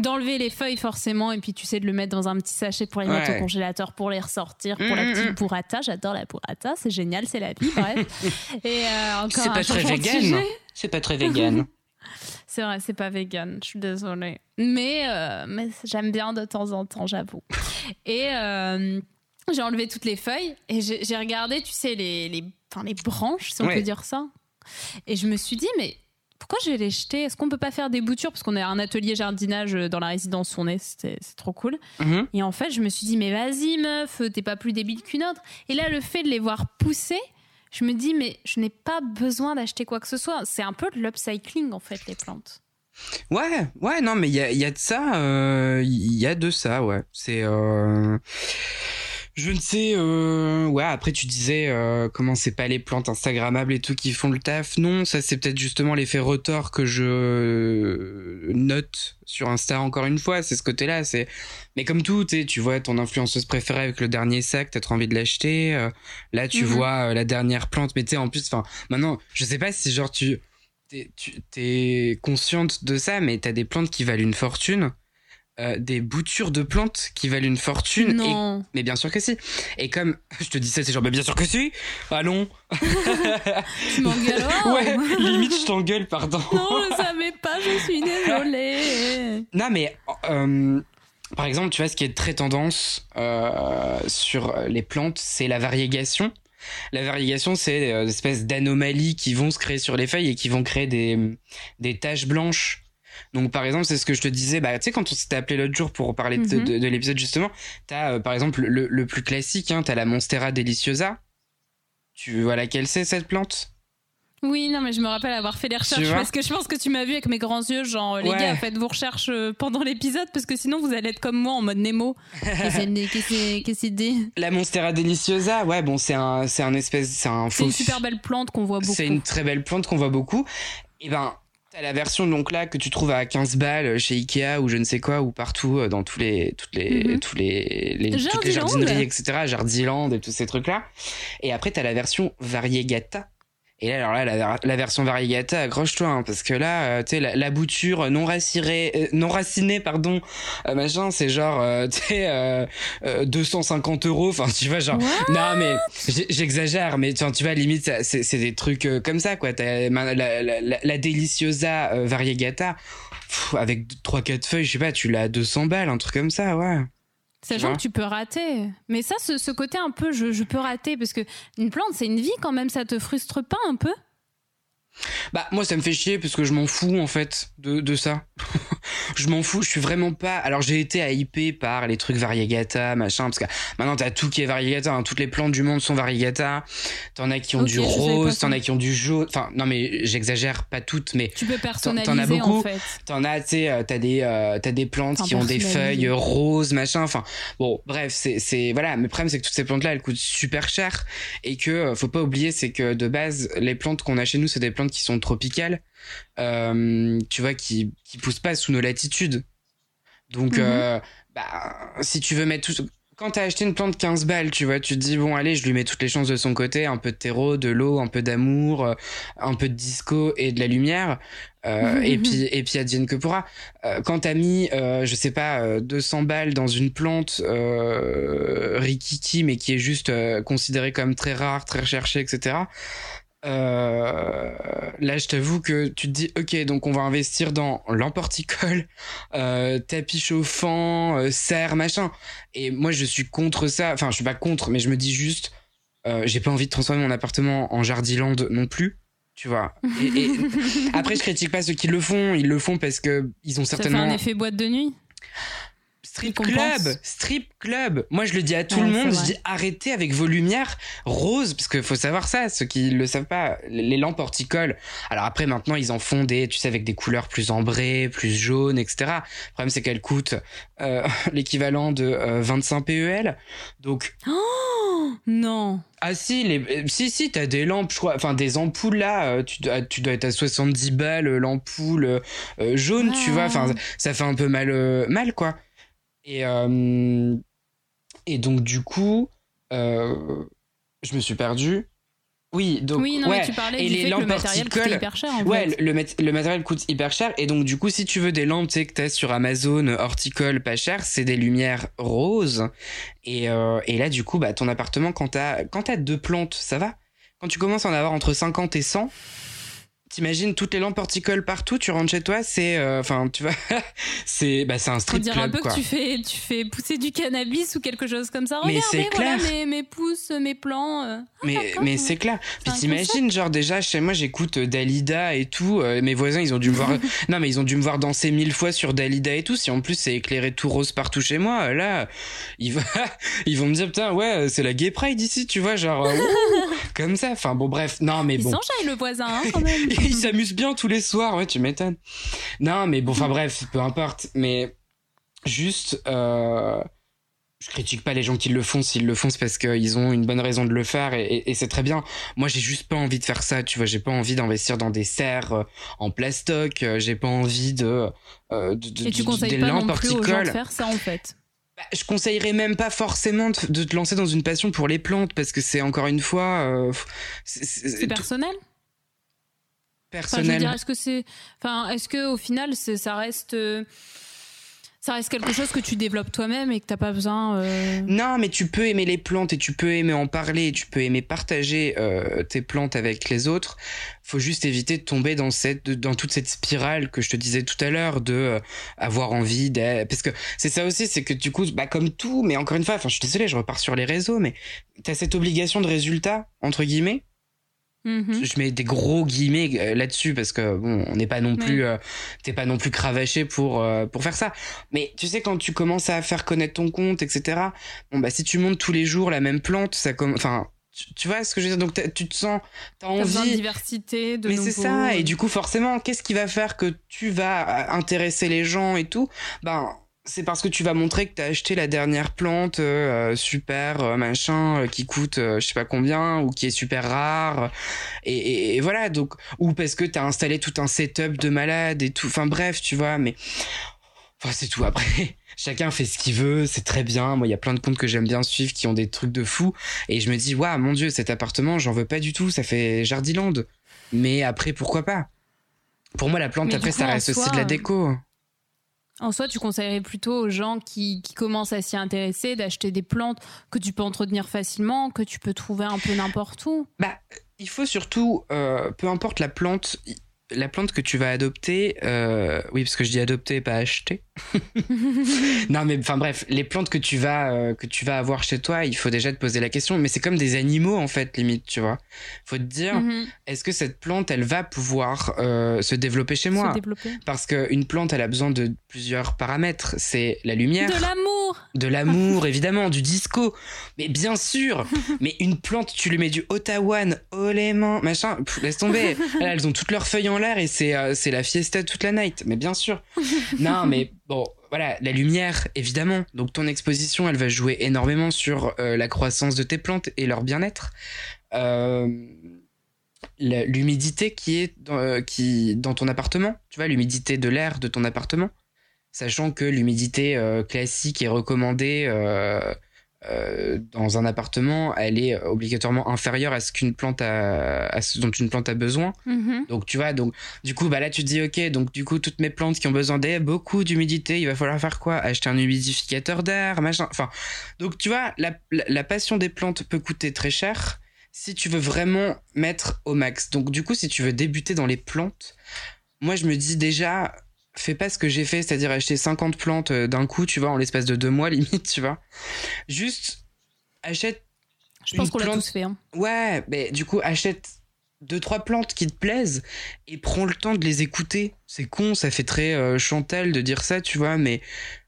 d'enlever les feuilles forcément, et puis tu sais de le mettre dans un petit sachet pour les mettre au congélateur, pour les ressortir, pour la mm, petite mm. burrata. J'adore la burrata, c'est génial, c'est la vie, bref. et euh, encore C'est pas très vegan. C'est pas très vegan. C'est vrai, c'est pas vegan, je suis désolée. Mais, euh, mais j'aime bien de temps en temps, j'avoue. Et euh, j'ai enlevé toutes les feuilles et j'ai regardé, tu sais, les, les, les branches, si on Ouais. peut dire ça. Et je me suis dit, mais pourquoi je vais les jeter? Est-ce qu'on peut pas faire des boutures? Parce qu'on a un atelier jardinage dans la résidence où on est, c'est trop cool. Mhm. Et en fait, je me suis dit, mais vas-y, meuf, t'es pas plus débile qu'une autre. Et là, le fait de les voir pousser, je me dis, mais je n'ai pas besoin d'acheter quoi que ce soit. C'est un peu de l'upcycling, en fait, les plantes. Ouais, ouais, non, mais il y a, il y a de ça, euh, il y a de ça, ouais. C'est, euh, je ne sais, euh, ouais. Après, tu disais euh, comment c'est pas les plantes instagrammables et tout qui font le taf. Non, ça c'est peut-être justement l'effet retort que je note sur Insta encore une fois. C'est ce côté-là. C'est, mais comme tout, tu vois ton influenceuse préférée avec le dernier sac, t'as trop envie de l'acheter. euh, là, tu Mhm. vois euh, la dernière plante, mais tu sais, en plus, enfin, maintenant, je sais pas si genre tu t'es, tu t'es consciente de ça, mais t'as des plantes qui valent une fortune, euh, des boutures de plantes qui valent une fortune. et- Non. mais bien sûr que si. Et comme je te dis ça, c'est genre, bah, bien sûr que si. Allons. Tu m'engueules. Oh ouais, limite, je t'engueule, pardon. Non, je savais pas, je suis désolée. Non, mais euh, par exemple, tu vois, ce qui est très tendance euh, sur les plantes, c'est la variégation. La variégation, c'est des espèces d'anomalies qui vont se créer sur les feuilles et qui vont créer des, des taches blanches. Donc, par exemple, c'est ce que je te disais, bah, tu sais, quand on s'était appelé l'autre jour pour parler de, Mhm. de- de l'épisode, justement, t'as, euh, par exemple, le, le plus classique, hein, t'as la Monstera deliciosa. Tu vois laquelle c'est, cette plante? Oui, non, mais je me rappelle avoir fait des recherches parce que je pense que tu m'as vu avec mes grands yeux, genre, les Ouais. gars, faites vos recherches euh, pendant l'épisode parce que sinon vous allez être comme moi en mode Nemo. Qu'est-ce que qu'est-ce qu'il dit? La Monstera deliciosa, ouais, bon, c'est un, c'est un espèce, c'est un C'est une super belle plante qu'on voit beaucoup. C'est une très belle plante qu'on voit beaucoup. Et ben, t'as la version donc là que tu trouves à 15 balles chez Ikea ou je ne sais quoi ou partout euh, dans tous les toutes les Mhm. tous les, les- toutes les jardineries etc. Jardiland et tous ces trucs là. Et après t'as la version variegata. Et là, alors là, la, la version variegata, accroche-toi, hein, parce que là, euh, tu sais, la, la bouture non racinée, euh, non racinée, pardon, euh, machin, c'est genre, euh, tu sais, euh, euh, 250 euros, enfin, tu vois, genre, What? non, mais j'exagère, mais tu vois, tu vois, limite, c'est des trucs euh, comme ça, quoi. T'as la, la, la, la Deliciosa euh, variegata, pff, avec 3-4 feuilles, je sais pas, tu l'as à 200 balles, un truc comme ça, ouais. Sachant que tu peux rater. Mais ça, ce, ce côté un peu, je, je peux rater parce que une plante, c'est une vie quand même. Ça te frustre pas un peu? Bah, moi, ça me fait chier parce que je m'en fous, en fait, de, de ça. je m'en fous, je suis vraiment pas. Alors, j'ai été hypé par les trucs variegata, machin, parce que maintenant, t'as tout qui est variegata, hein. toutes les plantes du monde sont variegata. T'en as qui ont du rose, t'en as qui ont du jaune. Enfin, non, mais j'exagère pas toutes, mais Tu peux t'en as beaucoup. en fait. T'en as, tu sais, euh, t'as des, euh, t'as des plantes qui ont des feuilles roses, machin. Enfin, bon, bref, c'est, c'est, voilà. Mais le problème, c'est que toutes ces plantes-là, elles coûtent super cher. Et que, euh, faut pas oublier, c'est que de base, les plantes qu'on a chez nous, c'est des plantes qui sont tropicales. Euh, tu vois, qui, qui poussent pas sous nos latitudes. Donc, Mhm. euh, bah, si tu veux mettre tout, quand t'as acheté une plante 15 balles, tu vois, tu te dis, bon, allez, je lui mets toutes les chances de son côté, un peu de terreau, de l'eau, un peu d'amour, euh, un peu de disco et de la lumière. Euh, et puis, et puis, advienne que pourra. Euh, quand t'as mis, euh, je sais pas, 200 balles dans une plante rikiki, mais qui est juste considérée comme très rare, très recherchée, etc., euh, là, je t'avoue que tu te dis, ok, donc on va investir dans l'emporticole, euh, tapis chauffant, euh, serre, machin. Et moi, je suis contre ça. Enfin, je suis pas contre, mais je me dis juste, j'ai pas envie de transformer mon appartement en jardiland non plus. Tu vois. Et, et... Après, je critique pas ceux qui le font. Ils le font parce que ils ont certainement. Ça fait un effet boîte de nuit? Strip club, strip club. Moi, je le dis à tout ouais, le monde. Je dis arrêtez avec vos lumières roses, parce qu'il faut savoir ça. Ceux qui le savent pas, les lampes horticoles. Alors après, maintenant, ils en font des, tu sais, avec des couleurs plus ambrées, plus jaunes, etc. Le problème, c'est qu'elles coûtent euh, l'équivalent de euh, 25 PEL. Donc. Oh non. Ah si, les... si, si, t'as des lampes, je crois, enfin des ampoules là, euh, tu, dois, tu dois être à 70 balles l'ampoule euh, jaune, ah. tu vois, enfin ça fait un peu mal, euh, mal quoi. Et, euh, et donc, du coup, euh, je me suis perdu. Oui, donc oui, non, ouais. mais tu parlais et du les fait lampes que le matériel coûte hyper cher. En ouais, fait. le, le, matériel coûte hyper cher et donc du coup, si tu veux des lampes, que t'as sur Amazon horticole pas cher, c'est des lumières roses. Et, euh, et là, du coup, bah ton appartement, quand t'as quand t'as deux plantes, ça va? Quand tu commences à en avoir entre 50 et 100, T'imagines toutes les lampes horticoles partout, tu rentres chez toi, c'est, enfin, euh, tu vois, c'est, bah, c'est un strip On dirait club, un peu quoi. que tu fais, tu fais pousser du cannabis ou quelque chose comme ça. Mais c'est voilà clair. mes, mes pousses, mes plants. euh. Ah, Mais, mais c'est clair. Puis t'imagines, genre déjà chez moi j'écoute euh, Dalida et tout. euh, mes voisins ils ont dû me voir. non mais ils ont dû me voir danser mille fois sur Dalida et tout. Si en plus c'est éclairé tout rose partout chez moi, là ils, vont- ils vont me dire putain ouais c'est la gay pride ici, tu vois genre comme ça. Enfin bon bref, non mais bon. s'enjaille le voisin hein, quand même. Ils s'amusent bien tous les soirs, ouais, tu m'étonnes. Non, mais bon, enfin bref, peu importe. Mais juste, euh, je critique pas les gens qui le font. S'ils le font, c'est parce qu'ils ont une bonne raison de le faire et, et- et c'est très bien. Moi, j'ai juste pas envie de faire ça, tu vois. J'ai pas envie d'investir dans des serres euh, en plastoc. euh, J'ai pas envie de, euh, de, de- Et tu de- conseilles des pas lampes non plus aux gens de faire ça en fait? Bah, je conseillerais même pas forcément de, te lancer dans une passion pour les plantes parce que c'est encore une fois euh, c'est- tout personnel. Enfin, est-ce que c'est, enfin, est-ce que au final, ça reste, euh, ça reste quelque chose que tu développes toi-même et que t'as pas besoin. euh, Non, mais tu peux aimer les plantes et tu peux aimer en parler, et tu peux aimer partager euh, tes plantes avec les autres. Faut juste éviter de tomber dans cette, dans toute cette spirale que je te disais tout à l'heure de euh, avoir envie d'être, parce que c'est ça aussi, c'est que du coup, bah comme tout, mais encore une fois, enfin, je suis désolé, je repars sur les réseaux, mais t'as cette obligation de résultat entre guillemets. Mhm. Je mets des gros guillemets euh, là-dessus parce que bon, on n'est pas non plus, euh, t'es pas non plus cravaché pour euh, pour faire ça. Mais tu sais quand tu commences à faire connaître ton compte, etc. Bon bah si tu montes tous les jours la même plante, ça comme, enfin, tu, vois ce que je veux dire? Donc tu te sens, t'as besoin de envie. diversité, de Mais c'est ça. Et du coup forcément, qu'est-ce qui va faire que tu vas euh, intéresser les gens et tout? Ben c'est parce que tu vas montrer que t'as acheté la dernière plante euh, super euh, machin euh, qui coûte je sais pas combien ou qui est super rare. Et, et- et voilà donc ou parce que t'as installé tout un setup de malade et tout. Enfin bref tu vois mais enfin c'est tout. Après chacun fait ce qu'il veut c'est très bien. Moi il y a plein de comptes que j'aime bien suivre qui ont des trucs de fou. Et je me dis waouh mon dieu cet appartement j'en veux pas du tout. Ça fait Jardiland. Mais après pourquoi pas? Pour moi la plante Mais après coup, ça reste aussi de la déco En soi, tu conseillerais plutôt aux gens qui, commencent à s'y intéresser d'acheter des plantes que tu peux entretenir facilement, que tu peux trouver un peu n'importe où? Bah, il faut surtout, euh, peu importe la plante, la plante que tu vas adopter, euh, oui, parce que je dis adopter, pas acheter. non, mais enfin bref, les plantes que tu vas euh, que tu vas avoir chez toi, il faut déjà te poser la question. Mais c'est comme des animaux en fait, limite, tu vois. Faut te dire, Mhm. est-ce que cette plante, elle va pouvoir euh, se développer chez moi? développer. Parce qu'une plante, elle a besoin de plusieurs paramètres. C'est la lumière, De l'amour de l'amour, évidemment, du disco. Mais bien sûr, mais une plante, tu lui mets du Otawan, oh les mains, machin, pff, laisse tomber. Là, elles ont toutes leurs feuilles en l'air et c'est euh, c'est la fiesta toute la night. Mais bien sûr. Non, mais bon, voilà, la lumière, évidemment. Donc ton exposition, elle va jouer énormément sur euh, la croissance de tes plantes et leur bien-être. Euh, L'humidité qui est dans, euh, qui, dans ton appartement, tu vois, l'humidité de l'air de ton appartement sachant que l'humidité classique est recommandée euh, dans un appartement, elle est obligatoirement inférieure à ce qu'une plante a, à ce dont une plante a besoin. Mhm. Donc tu vois, donc du coup, bah là tu te dis ok, donc du coup toutes mes plantes qui ont besoin d'air, beaucoup d'humidité, il va falloir faire quoi? Acheter un humidificateur d'air, machin. Enfin, donc tu vois, la, la, la passion des plantes peut coûter très cher si tu veux vraiment mettre au max. Donc du coup, si tu veux débuter dans les plantes, moi je me dis déjà, fais pas ce que j'ai fait, c'est-à-dire acheter 50 plantes euh, d'un coup, tu vois, en l'espace de deux mois limite, tu vois. Juste achète. Je pense qu'on l'a plante- tous fait. hein. Ouais, mais du coup, achète deux, trois plantes qui te plaisent et prends le temps de les écouter. C'est con, ça fait très euh, Chantal de dire ça, tu vois, mais,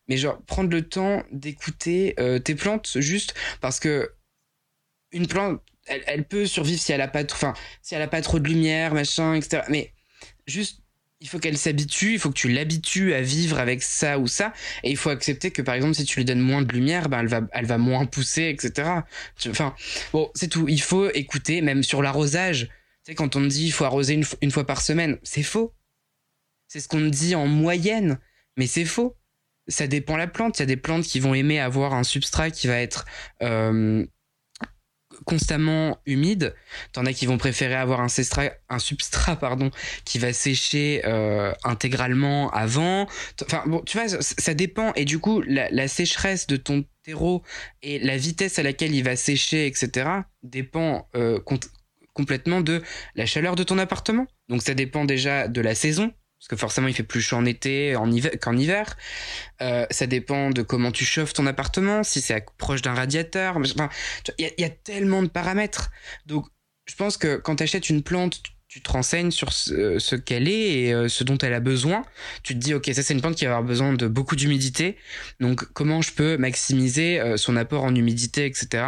mais genre, prendre le temps d'écouter euh, tes plantes juste parce que une plante, elle, elle peut survivre si elle a pas, enfin, si elle a pas trop de lumière, machin, etc. Mais juste, il faut qu'elle s'habitue, il faut que tu l'habitues à vivre avec ça ou ça, et il faut accepter que par exemple, si tu lui donnes moins de lumière, ben elle va, elle va moins pousser, etc. Enfin, bon, c'est tout. Il faut écouter, même sur l'arrosage. Tu sais, quand on dit il faut arroser une, fo- une fois par semaine, c'est faux. C'est ce qu'on dit en moyenne, mais c'est faux. Ça dépend la plante. Il y a des plantes qui vont aimer avoir un substrat qui va être euh, constamment humide. T'en as qui vont préférer avoir un, un substrat pardon, qui va sécher euh, intégralement avant. Enfin bon, tu vois, ça, dépend. Et du coup, la, sécheresse de ton terreau et la vitesse à laquelle il va sécher, etc., dépend euh, complètement de la chaleur de ton appartement. Donc ça dépend déjà de la saison. Parce que forcément, il fait plus chaud en été qu'en hiver. Euh, ça dépend de comment tu chauffes ton appartement, si c'est proche d'un radiateur. Il y, y a tellement de paramètres. Donc, je pense que quand tu achètes une plante, tu- te renseignes sur ce, ce qu'elle est et euh, ce dont elle a besoin. Tu te dis, ok, ça c'est une plante qui va avoir besoin de beaucoup d'humidité. Donc, comment je peux maximiser euh, son apport en humidité, etc.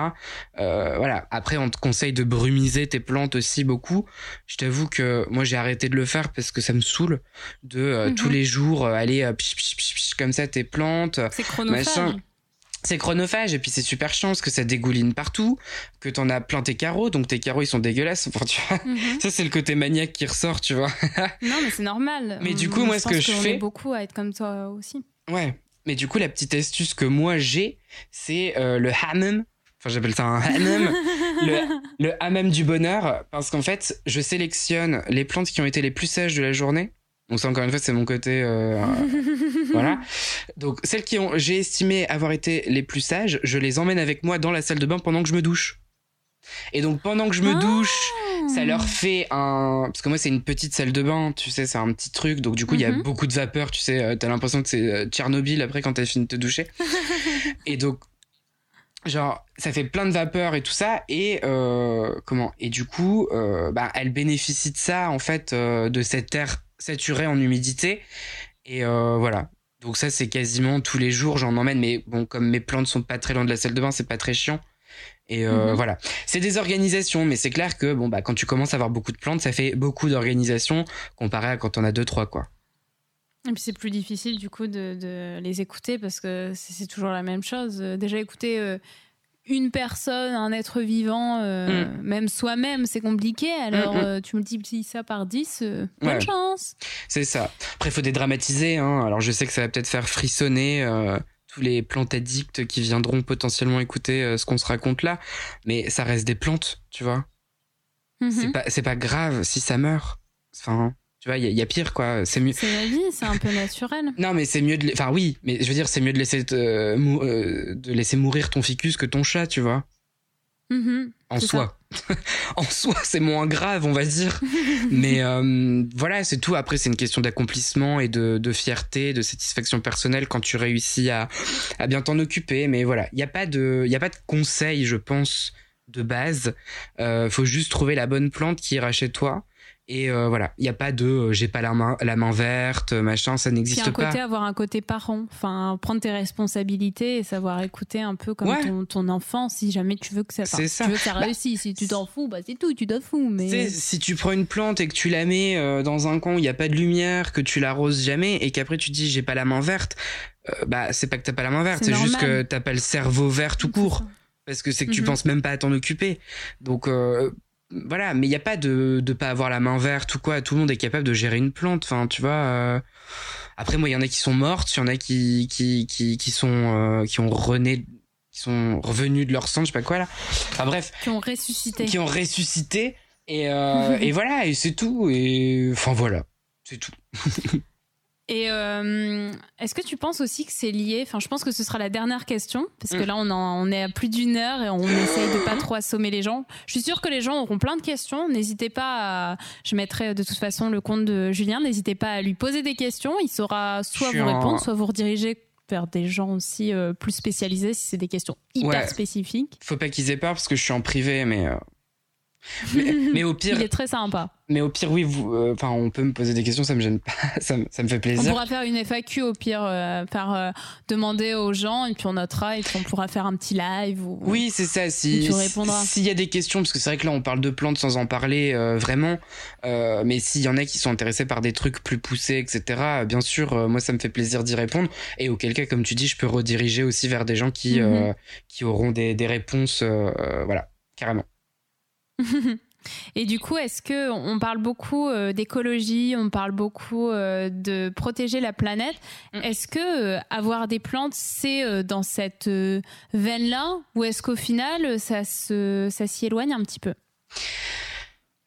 Euh, voilà. Après, on te conseille de brumiser tes plantes aussi beaucoup. Je t'avoue que moi, j'ai arrêté de le faire parce que ça me saule de euh, Mhm. tous les jours euh, aller euh, pich, pich, pich, pich, comme ça tes plantes. C'est chronophage. Machin. C'est chronophage et puis c'est super chiant parce que ça dégouline partout, que t'en as plein tes carreaux, donc tes carreaux ils sont dégueulasses. Enfin, tu vois, Mhm. ça c'est le côté maniaque qui ressort, tu vois. Non, mais c'est normal. Mais du coup, moi, ce que je fais- beaucoup à être comme toi aussi. Ouais. Mais du coup, la petite astuce que moi j'ai, c'est euh, le hammam. Enfin, j'appelle ça un hammam. le, le hammam du bonheur. Parce qu'en fait, je sélectionne les plantes qui ont été les plus sages de la journée. Donc, ça, encore une fois, c'est mon côté. euh, voilà. Donc, celles qui ont, j'ai estimé avoir été les plus sages, je les emmène avec moi dans la salle de bain pendant que je me douche. Et donc, pendant que je me Ah. douche, ça leur fait un parce que moi c'est une petite salle de bain tu sais c'est un petit truc donc du coup il y a Mhm. beaucoup de vapeur tu sais euh, t'as l'impression que c'est euh, Tchernobyl après quand t'as fini de te doucher et donc genre ça fait plein de vapeur et tout ça et euh, comment? Et du coup euh, bah elle bénéficie de ça en fait euh, de cet air saturé en humidité. Et euh, voilà. Donc ça c'est quasiment tous les jours j'en emmène. Mais bon comme mes plantes sont pas très loin de la salle de bain c'est pas très chiant. Et euh, Mhm. voilà. C'est des organisations mais c'est clair que bon bah quand tu commences à avoir beaucoup de plantes ça fait beaucoup d'organisations comparé à quand on a deux trois quoi. Et puis c'est plus difficile du coup de, de les écouter parce que c'est toujours la même chose. Déjà écouter euh, une personne, un être vivant, euh, même soi-même, c'est compliqué. Alors Mm, mm. euh, tu multiplies ça par 10, euh, bonne Ouais. chance. C'est ça. Après, il faut dédramatiser. Hein. Alors, je sais que ça va peut-être faire frissonner tous les plantes addicts qui viendront potentiellement écouter ce qu'on se raconte là. Mais ça reste des plantes, tu vois. Mhm. C'est pas, pas grave si ça meurt. Enfin, tu vois, il y, a- il y a pire, quoi. C'est mieux. C'est la vie, c'est un peu naturel. Non, mais c'est mieux de. Enfin, oui, mais je veux dire, c'est mieux de laisser, euh, mou- euh, de laisser mourir ton ficus que ton chat, tu vois. Mhm. En soi. en soi, c'est moins grave, on va dire. Mais euh, voilà, c'est tout. Après, c'est une question d'accomplissement et de, de fierté, de satisfaction personnelle quand tu réussis à, à bien t'en occuper. Mais voilà, il n'y a, pas de- y a pas de conseil, je pense, de base. Faut juste trouver la bonne plante qui ira chez toi. Et euh, voilà, il n'y a pas de euh, j'ai pas la main, la main verte, machin, ça C'est n'existe un pas. côté avoir un côté parent, enfin prendre tes responsabilités et savoir écouter un peu comme Ouais. ton, ton enfant si jamais tu veux que ça, enfin, C'est ça. tu veux que ça Bah, réussisse. Si tu t'en fous, bah c'est tout, tu t'en fous. Mais si tu prends une plante et que tu la mets euh, dans un coin où il n'y a pas de lumière, que tu l'arroses jamais et qu'après tu dis j'ai pas la main verte, euh, bah c'est pas que t'as pas la main verte, C'est c'est juste que t'as pas le cerveau vert tout court. C'est. Parce que c'est que tu Mhm. penses même pas à t'en occuper. Donc euh, voilà, mais il n'y a pas de, de pas avoir la main verte ou quoi. Tout le monde est capable de gérer une plante. Enfin, tu vois. euh, Après, moi, il y en a qui sont mortes, il y en a qui, qui, qui, qui sont, euh, qui ont rené qui sont revenus de leur sang, je sais pas quoi là. Enfin bref. Qui ont ressuscité. Qui ont ressuscité. Et, euh, et voilà, et c'est tout. Et enfin voilà, c'est tout. Et euh, est-ce que tu penses aussi que c'est lié? Enfin, je pense que ce sera la dernière question parce que mm. là, on, on est à plus d'une heure et on essaye de pas trop assommer les gens. Je suis sûre que les gens auront plein de questions. N'hésitez pas. À... Je mettrai de toute façon le compte de Julien. N'hésitez pas à lui poser des questions. Il saura soit vous répondre, soit vous rediriger vers des gens aussi euh, plus spécialisés si c'est des questions hyper spécifiques. Faut pas qu'ils aient peur parce que je suis en privé, mais euh, mais, au pire. Il est très sympa. Mais au pire, oui, vous, euh, enfin, on peut me poser des questions, ça me gêne pas, ça, me, ça me fait plaisir. On pourra faire une FAQ au pire, euh, faire euh, demander aux gens et puis on notera et puis on pourra faire un petit live. Ou, oui, c'est ça. Si s'il y a des questions, parce que c'est vrai que là on parle de plantes sans en parler vraiment, mais s'il y en a qui sont intéressés par des trucs plus poussés, etc. Bien sûr, moi ça me fait plaisir d'y répondre. Et auquel cas, comme tu dis, je peux rediriger aussi vers des gens qui mhm. qui auront des, des réponses, voilà, carrément. Et du coup, est-ce que on parle beaucoup euh, d'écologie, on parle beaucoup euh, de protéger la planète? Mm. Est-ce que euh, avoir des plantes, c'est dans cette veine-là, ou est-ce qu'au final, ça se, ça s'y éloigne un petit peu?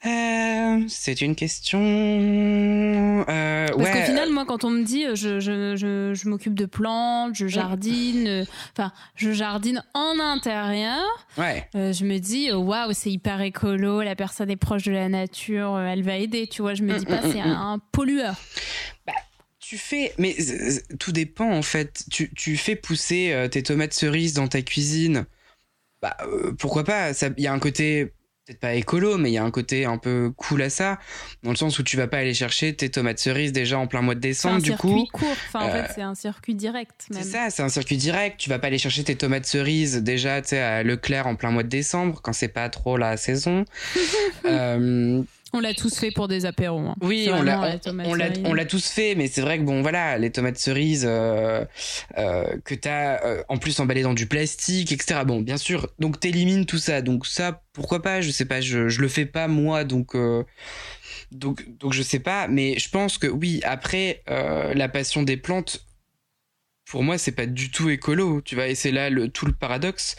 Euh, c'est une question. Euh, Parce qu'au final, moi, quand on me dit je, je, je, je m'occupe de plantes, je jardine, euh, enfin, je jardine en intérieur, ouais. je me dis waouh, c'est hyper écolo, la personne est proche de la nature, elle va aider, tu vois. Je me mm, dis pas, mm, c'est mm, un, pollueur. Bah, tu fais, mais tout dépend en fait. Tu, tu fais pousser tes tomates cerises dans ta cuisine. Bah, pourquoi pas Il y a un côté peut-être pas écolo, mais il y a un côté un peu cool à ça, dans le sens où tu vas pas aller chercher tes tomates cerises déjà en plein mois de décembre, du coup. C'est un circuit court, enfin en fait euh, c'est un circuit direct. C'est ça, c'est un circuit direct. Tu vas pas aller chercher tes tomates cerises déjà, tu sais, à Leclerc en plein mois de décembre, quand c'est pas trop la saison. euh, on l'a tous fait pour des apéros. Hein. Oui, on l'a, on, l'a, tous fait, mais c'est vrai que bon, voilà, les tomates cerises euh, euh, que t'as euh, en plus emballées dans du plastique, etc. Bon, bien sûr, donc t'élimines tout ça. Donc ça, pourquoi pas? Je sais pas, je, je le fais pas moi, donc donc donc je sais pas. Mais je pense que oui. Après, la passion des plantes, pour moi, c'est pas du tout écolo, tu vois. Et c'est là le tout le paradoxe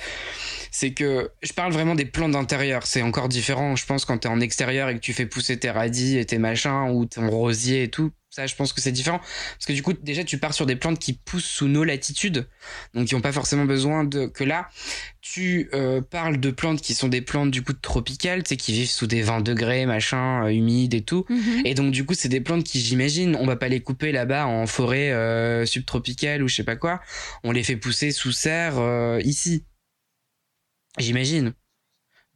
c'est que je parle vraiment des plantes d'intérieur. C'est encore différent, je pense, quand t'es en extérieur et que tu fais pousser tes radis et tes machins ou ton rosier et tout. Ça, je pense que c'est différent. Parce que du coup, déjà, tu pars sur des plantes qui poussent sous nos latitudes. Donc, qui n'ont pas forcément besoin de. Que là, tu euh, parles de plantes qui sont des plantes, du coup, tropicales, tu sais, qui vivent sous des 20 degrés, machin, euh, humides et tout. Mhm. Et donc, du coup, c'est des plantes qui, j'imagine, on va pas les couper là-bas en forêt euh, subtropicale ou je sais pas quoi. On les fait pousser sous serre ici. J'imagine.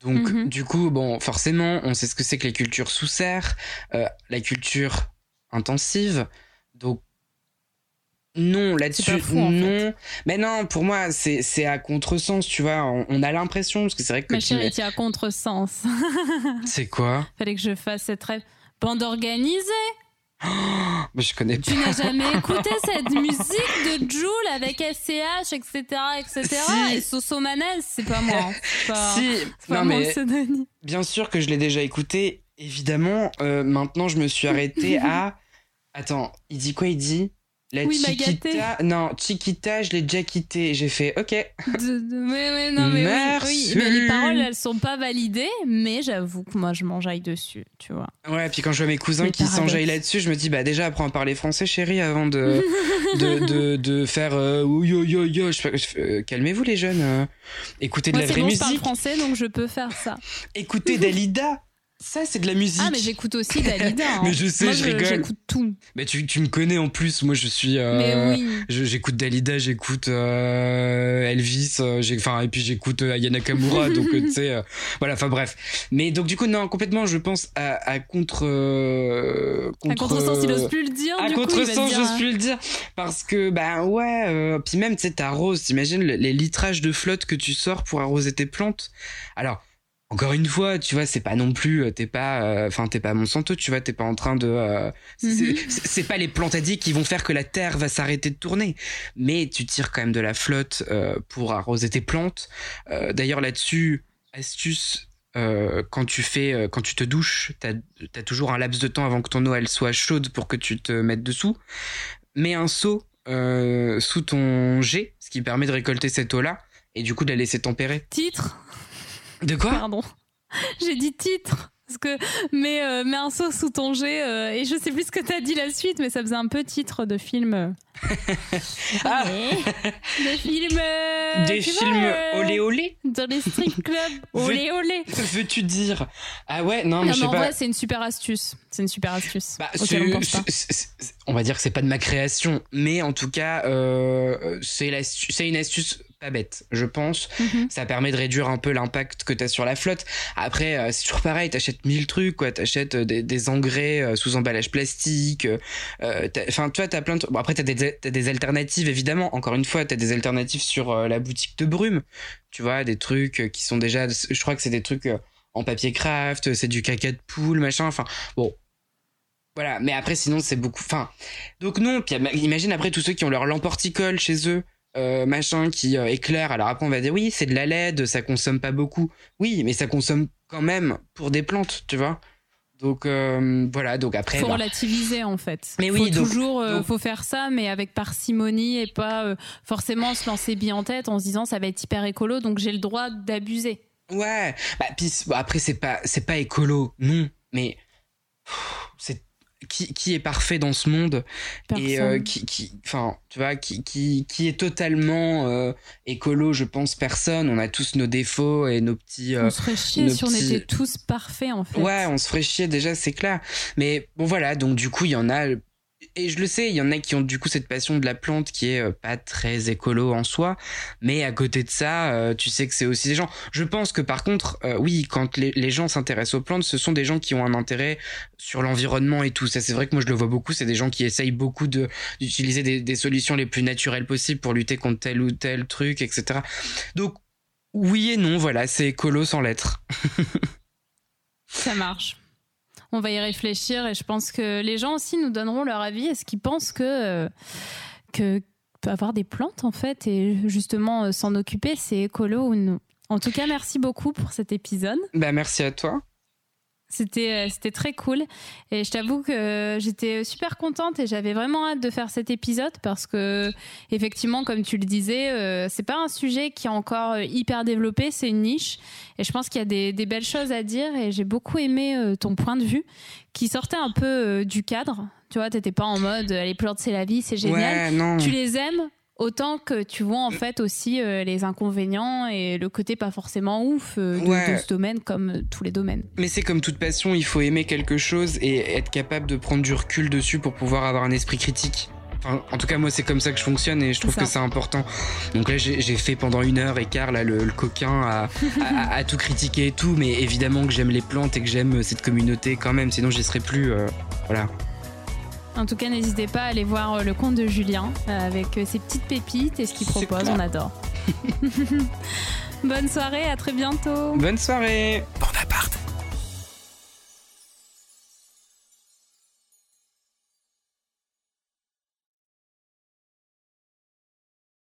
Donc, mhm. du coup, bon, forcément, on sait ce que c'est que les cultures sous serre, euh, la culture intensive. Donc, non, là-dessus, non. Mais non, pour moi, c'est à contresens, tu vois. On, a l'impression, parce que c'est vrai que. Ma chérie, tu à contresens. c'est quoi? Fallait que je fasse cette rêve. Bande organisée? mais je connais tu n'as jamais écouté cette musique de Joule avec SCH, etc., etc. Et Soso Manez, c'est pas moi. Pas, si, non mais bien sûr que je l'ai déjà écouté. Évidemment, euh, maintenant je me suis arrêté à. Attends, il dit quoi Il dit? La oui, Chiquita, non, Chiquita, je l'ai déjà quitté. J'ai fait, ok. mais, non, mais Oui, mais les paroles, elles sont pas validées, mais j'avoue que moi, je m'enjaille dessus, tu vois. Ouais, puis quand je vois mes cousins qui s'enjaillent là-dessus, je me dis, bah déjà, apprends à parler français, chérie, avant de, de, de, de, faire euh, yo yo yo. Euh, calmez-vous, les jeunes. Euh. écoutez de la vraie musique. Je parle français, donc je peux faire ça. écoutez Dalida. Ça, c'est de la musique. Ah, mais j'écoute aussi Dalida. Hein. mais je sais, je, rigole. J'écoute tout. Mais tu, tu, me connais en plus. Moi, je suis. Euh, mais oui. J'écoute Dalida, j'écoute euh, Elvis, euh, enfin, et puis j'écoute Ayana Kamura. donc, tu sais, voilà, enfin, bref. Mais donc, du coup, non, complètement, je pense à, à contre. contre à contresens, il ose plus le dire. À contresens, j'ose plus le dire. Parce que, ben ouais, puis même, tu sais, t'arroses, t'imagines les litrages de flotte que tu sors pour arroser tes plantes. Alors, encore une fois, tu vois, c'est pas non plus, euh, t'es pas, euh, enfin, t'es pas Monsanto, tu vois, t'es pas en train de, euh, c'est pas les plantadiers qui vont faire que la terre va s'arrêter de tourner, mais tu tires quand même de la flotte pour arroser tes plantes. D'ailleurs, là-dessus, astuce, quand tu fais, quand tu te douches, t'as as toujours un laps de temps avant que ton eau elle soit chaude pour que tu te mettes dessous. Mets un seau sous ton jet, ce qui permet de récolter cette eau-là et du coup de la laisser tempérer. Titre? De quoi Pardon. J'ai dit titre. Parce que mets, euh, mets un saut sous ton jet euh, et je sais plus ce que t'as dit la suite, mais ça faisait un peu titre de film. Ah. Des films. euh, Des films vois, euh, olé olé Dans les strip clubs. Olé olé. Veux-tu dire Ah ouais, non, mais Non, je mais sais en pas. vrai, c'est une super astuce. C'est une super astuce. Bah, on pense pas. va dire que c'est pas de ma création, mais en tout cas, euh, c'est une astuce pas bête, je pense. Mhm. Ça permet de réduire un peu l'impact que t'as sur la flotte. Après, euh, c'est toujours pareil, t'achètes mille trucs, quoi. T'achètes euh, des, des engrais euh, sous emballage plastique. euh, Enfin, tu vois, t'as plein de... Bon, après, t'as des, t'as des alternatives, évidemment. Encore une fois, t'as des alternatives sur euh, la boutique de Brume. Tu vois, des trucs euh, qui sont déjà... Je crois que c'est des trucs euh, en papier craft, c'est du caca de poule, machin. Enfin, bon, voilà, mais après, sinon, c'est beaucoup. Enfin, donc non, puis imagine après tous ceux qui ont leur lampe horticole chez eux, euh, machin, qui euh, éclaire. Alors après, on va dire oui, c'est de la LED, ça consomme pas beaucoup. Oui, mais ça consomme quand même pour des plantes, tu vois. Donc euh, voilà, donc après. faut bah, relativiser en fait. Mais faut oui, donc- toujours, donc- faut faire ça, mais avec parcimonie et pas forcément se lancer bien en tête en se disant ça va être hyper écolo, donc j'ai le droit d'abuser. Ouais, bah puis après c'est pas c'est pas écolo, non, mais c'est qui, qui est parfait dans ce monde et euh, Personne. qui qui enfin tu vois qui qui qui est totalement euh, écolo, je pense personne, on a tous nos défauts et nos petits euh, on se ferait chier si on petits- était tous parfaits en fait. Ouais, on se ferait chier déjà, c'est clair. Mais bon, voilà, donc du coup, il y en a. Et je le sais, il y en a qui ont du coup cette passion de la plante qui est euh, pas très écolo en soi. Mais à côté de ça, euh, tu sais que c'est aussi des gens. Je pense que par contre, euh, oui, quand les, gens s'intéressent aux plantes, ce sont des gens qui ont un intérêt sur l'environnement et tout. Ça, c'est vrai que moi, je le vois beaucoup. C'est des gens qui essayent beaucoup d'utiliser des, des solutions les plus naturelles possibles pour lutter contre tel ou tel truc, etc. Donc, oui et non, voilà, c'est écolo sans l'être. Ça marche. On va y réfléchir et je pense que les gens aussi nous donneront leur avis. Est-ce qu'ils pensent que, euh, que avoir des plantes en fait et justement euh, s'en occuper, c'est écolo ou non En tout cas, merci beaucoup pour cet épisode. Bah, merci à toi. C'était euh, c'était très cool. Et je t'avoue que j'étais super contente et j'avais vraiment hâte de faire cet épisode parce que effectivement comme tu le disais euh, c'est pas un sujet qui est encore euh, hyper développé c'est une niche. Et je pense qu'il y a des, des belles choses à dire et j'ai beaucoup aimé euh, ton point de vue qui sortait un peu euh, du cadre. Tu vois t'étais pas en mode plantes c'est la vie c'est génial. Ouais, tu les aimes autant que tu vois en fait aussi euh, les inconvénients et le côté pas forcément ouf euh, de, Ouais. de ce domaine comme euh, tous les domaines Mais c'est comme toute passion, il faut aimer quelque chose et être capable de prendre du recul dessus pour pouvoir avoir un esprit critique. Enfin, en tout cas, moi, c'est comme ça que je fonctionne et je trouve que c'est important. Donc là, j'ai j'ai fait pendant une heure et quart là, le, le coquin à, à- à tout critiquer et tout, mais évidemment que j'aime les plantes et que j'aime cette communauté quand même, sinon j'y serais plus. euh, voilà. En tout cas, n'hésitez pas à aller voir euh, le compte de Julien euh, avec euh, ses petites pépites et ce qu'il propose. clair. On adore. Bonne soirée, à très bientôt. Bonne soirée! Pour